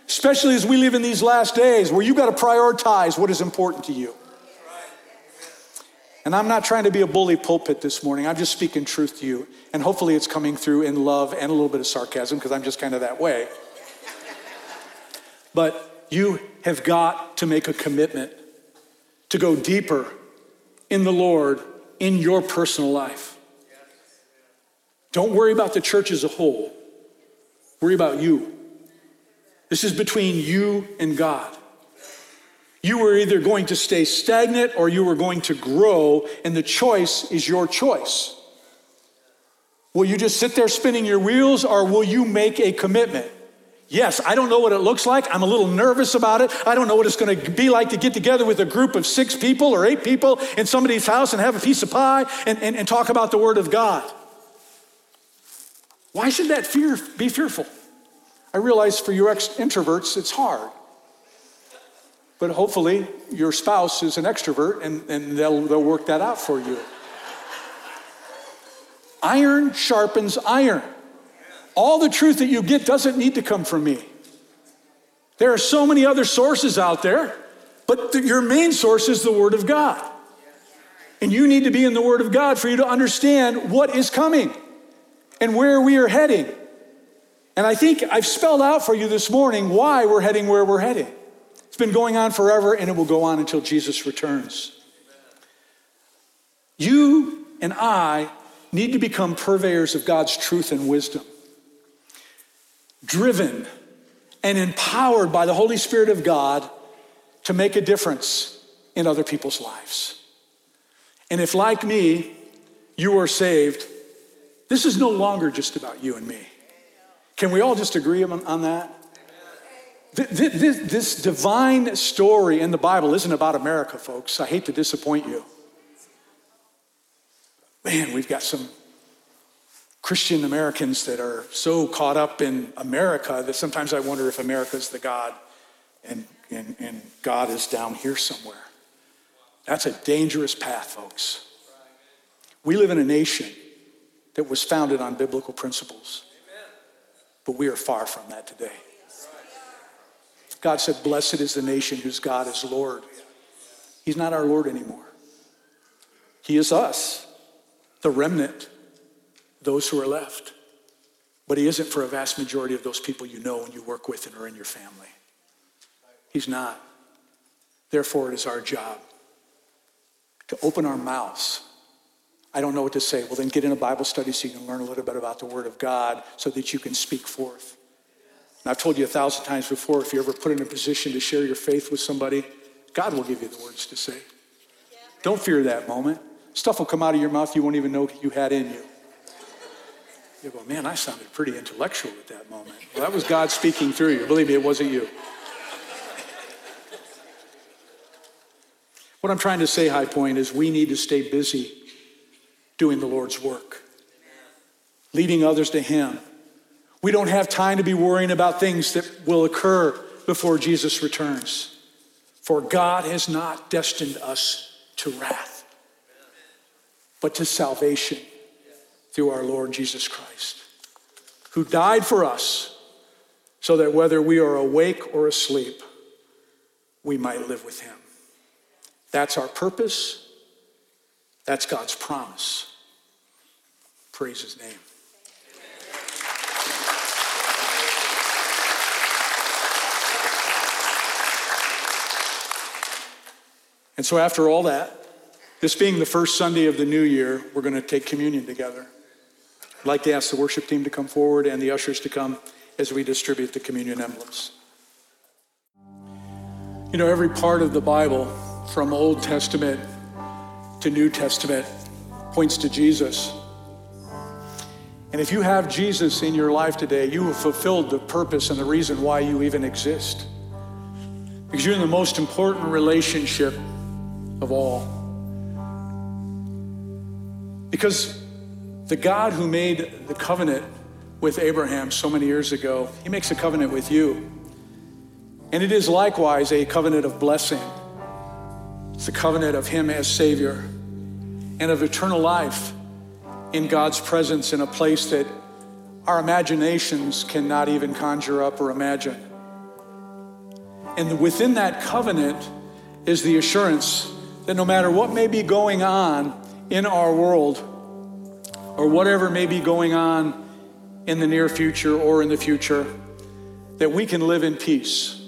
S1: especially as we live in these last days, where you got to prioritize what is important to you. And I'm not trying to be a bully pulpit this morning. I'm just speaking truth to you. And hopefully it's coming through in love and a little bit of sarcasm because I'm just kind of that way. But you have got to make a commitment to go deeper in the Lord in your personal life. Don't worry about the church as a whole, worry about you. This is between you and God. You were either going to stay stagnant or you were going to grow, and the choice is your choice. Will you just sit there spinning your wheels or will you make a commitment? Yes, I don't know what it looks like. I'm a little nervous about it. I don't know what it's going to be like to get together with a group of six people or eight people in somebody's house and have a piece of pie and, and, and talk about the Word of God. Why should that fear be fearful? I realize for you introverts, it's hard. But hopefully, your spouse is an extrovert and, and they'll, they'll work that out for you. iron sharpens iron. All the truth that you get doesn't need to come from me. There are so many other sources out there, but your main source is the Word of God. And you need to be in the Word of God for you to understand what is coming and where we are heading. And I think I've spelled out for you this morning why we're heading where we're heading. It's been going on forever and it will go on until Jesus returns. You and I need to become purveyors of God's truth and wisdom, driven and empowered by the Holy Spirit of God to make a difference in other people's lives. And if, like me, you are saved, this is no longer just about you and me. Can we all just agree on, on that? This, this divine story in the Bible isn't about America, folks. I hate to disappoint you. Man, we've got some Christian Americans that are so caught up in America that sometimes I wonder if America is the God and, and, and God is down here somewhere. That's a dangerous path, folks. We live in a nation that was founded on biblical principles, but we are far from that today. God said, Blessed is the nation whose God is Lord. He's not our Lord anymore. He is us, the remnant, those who are left. But He isn't for a vast majority of those people you know and you work with and are in your family. He's not. Therefore, it is our job to open our mouths. I don't know what to say. Well, then get in a Bible study so you can learn a little bit about the Word of God so that you can speak forth. And I've told you a thousand times before if you're ever put in a position to share your faith with somebody, God will give you the words to say. Don't fear that moment. Stuff will come out of your mouth you won't even know you had in you. You go, man, I sounded pretty intellectual at that moment. Well, that was God speaking through you. Believe me, it wasn't you. What I'm trying to say, High Point, is we need to stay busy doing the Lord's work, leading others to Him We don't have time to be worrying about things that will occur before Jesus returns. For God has not destined us to wrath, but to salvation through our Lord Jesus Christ, who died for us so that whether we are awake or asleep, we might live with him. That's our purpose. That's God's promise. Praise his name. And so, after all that, this being the first Sunday of the new year, we're going to take communion together. I'd like to ask the worship team to come forward and the ushers to come as we distribute the communion emblems. You know, every part of the Bible, from Old Testament to New Testament, points to Jesus. And if you have Jesus in your life today, you have fulfilled the purpose and the reason why you even exist. Because you're in the most important relationship of all. Because the God who made the covenant with Abraham so many years ago, he makes a covenant with you. And it is likewise a covenant of blessing. It's a covenant of him as Savior and of eternal life in God's presence in a place that our imaginations cannot even conjure up or imagine. And within that covenant is the assurance that no matter what may be going on in our world, or whatever may be going on in the near future or in the future, that we can live in peace.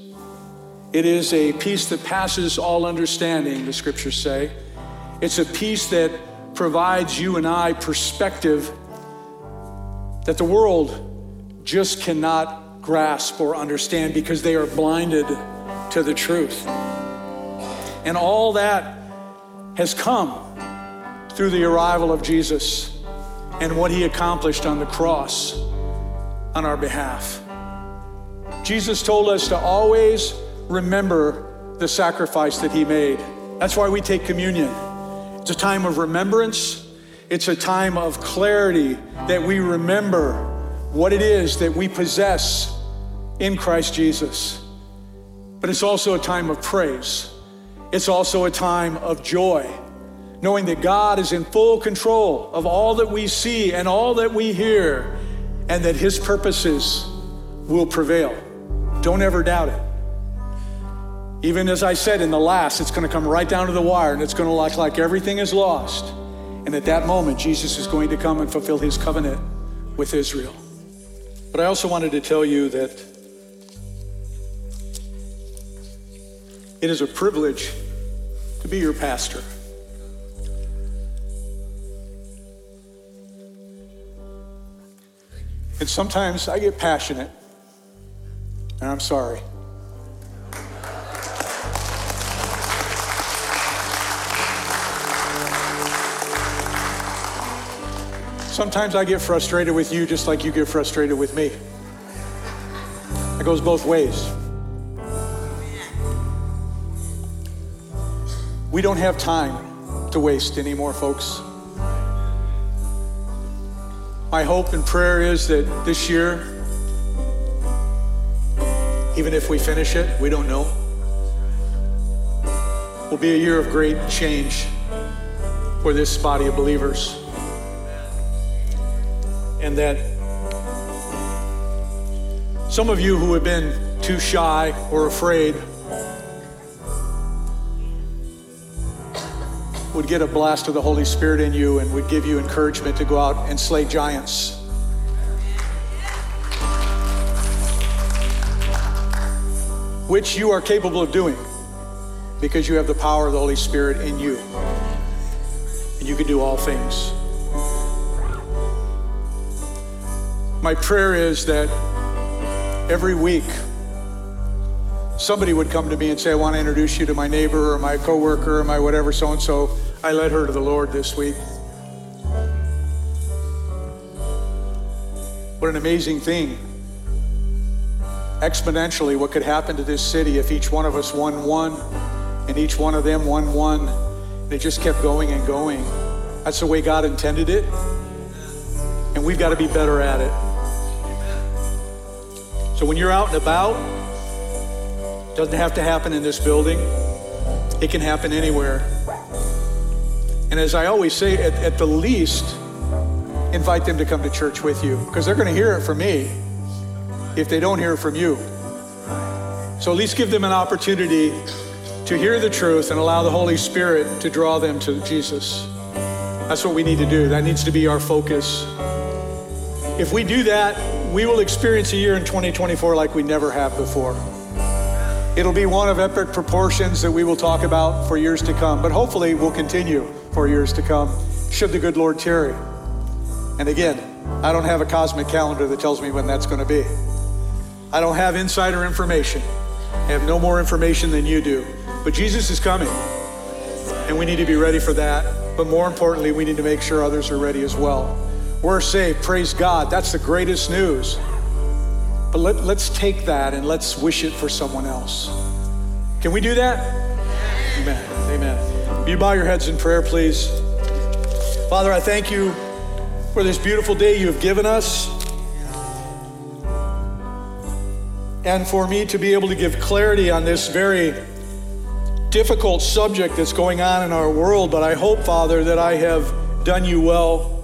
S1: It is a peace that passes all understanding, the scriptures say. It's a peace that provides you and I perspective that the world just cannot grasp or understand because they are blinded to the truth. And all that has come through the arrival of Jesus and what he accomplished on the cross on our behalf. Jesus told us to always remember the sacrifice that he made. That's why we take communion. It's a time of remembrance, it's a time of clarity that we remember what it is that we possess in Christ Jesus. But it's also a time of praise it's also a time of joy, knowing that God is in full control of all that we see and all that we hear, and that His purposes will prevail. Don't ever doubt it. Even as I said in the last, it's going to come right down to the wire and it's going to look like everything is lost. And at that moment, Jesus is going to come and fulfill his covenant with Israel. But I also wanted to tell you that It is a privilege to be your pastor. And sometimes I get passionate, and I'm sorry. Sometimes I get frustrated with you just like you get frustrated with me. It goes both ways. We don't have time to waste anymore, folks. My hope and prayer is that this year, even if we finish it, we don't know, will be a year of great change for this body of believers. And that some of you who have been too shy or afraid would get a blast of the Holy Spirit in you and would give you encouragement to go out and slay giants. Which you are capable of doing because you have the power of the Holy Spirit in you. And you can do all things. My prayer is that every week, somebody would come to me and say, I want to introduce you to my neighbor or my coworker or my whatever, so and so. I led her to the Lord this week. What an amazing thing. Exponentially, what could happen to this city if each one of us won one and each one of them won one. And it just kept going and going. That's the way God intended it. And we've got to be better at it. So when you're out and about, doesn't have to happen in this building. It can happen anywhere. And as I always say, at, at the least, invite them to come to church with you because they're going to hear it from me if they don't hear it from you. So at least give them an opportunity to hear the truth and allow the Holy Spirit to draw them to Jesus. That's what we need to do. That needs to be our focus. If we do that, we will experience a year in 2024 like we never have before. It'll be one of epic proportions that we will talk about for years to come, but hopefully we'll continue for years to come, should the good Lord tarry. And again, I don't have a cosmic calendar that tells me when that's going to be. I don't have insider information. I have no more information than you do. But Jesus is coming, and we need to be ready for that. But more importantly, we need to make sure others are ready as well. We're saved, praise God. That's the greatest news. But let, let's take that and let's wish it for someone else. Can we do that? Amen. Amen. You bow your heads in prayer, please? Father, I thank you for this beautiful day you have given us. And for me to be able to give clarity on this very difficult subject that's going on in our world. But I hope, Father, that I have done you well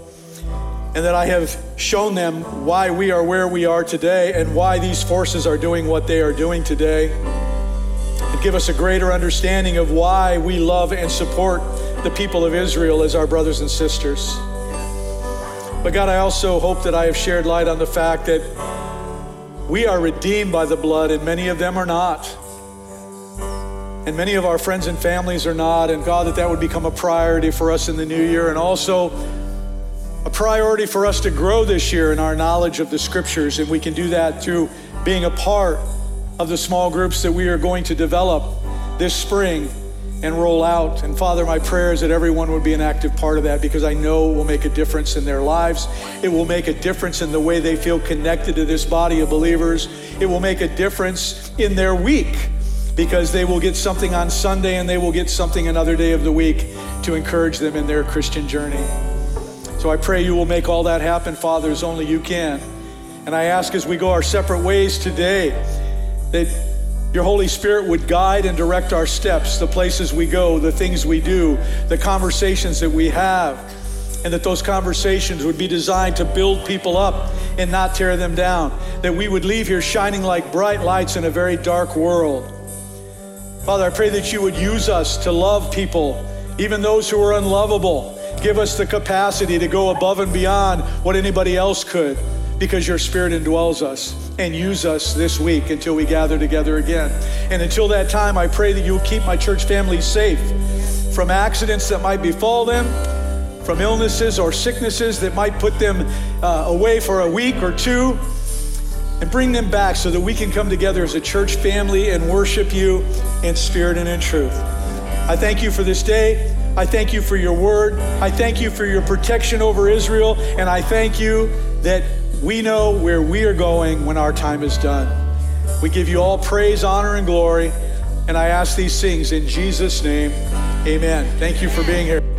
S1: and that I have shown them why we are where we are today and why these forces are doing what they are doing today. And give us a greater understanding of why we love and support the people of Israel as our brothers and sisters. But God, I also hope that I have shared light on the fact that we are redeemed by the blood, and many of them are not. And many of our friends and families are not. And God, that that would become a priority for us in the new year, and also a priority for us to grow this year in our knowledge of the scriptures. And we can do that through being a part of the small groups that we are going to develop this spring and roll out. And Father, my prayer is that everyone would be an active part of that because I know it will make a difference in their lives. It will make a difference in the way they feel connected to this body of believers. It will make a difference in their week because they will get something on Sunday and they will get something another day of the week to encourage them in their Christian journey. So I pray you will make all that happen, Father, as only you can. And I ask as we go our separate ways today that your Holy Spirit would guide and direct our steps, the places we go, the things we do, the conversations that we have, and that those conversations would be designed to build people up and not tear them down. That we would leave here shining like bright lights in a very dark world. Father, I pray that you would use us to love people, even those who are unlovable. Give us the capacity to go above and beyond what anybody else could because your spirit indwells us and use us this week until we gather together again. And until that time, I pray that you'll keep my church family safe from accidents that might befall them, from illnesses or sicknesses that might put them uh, away for a week or two, and bring them back so that we can come together as a church family and worship you in spirit and in truth. I thank you for this day. I thank you for your word. I thank you for your protection over Israel. And I thank you that we know where we are going when our time is done. We give you all praise, honor, and glory. And I ask these things in Jesus' name. Amen. Thank you for being here.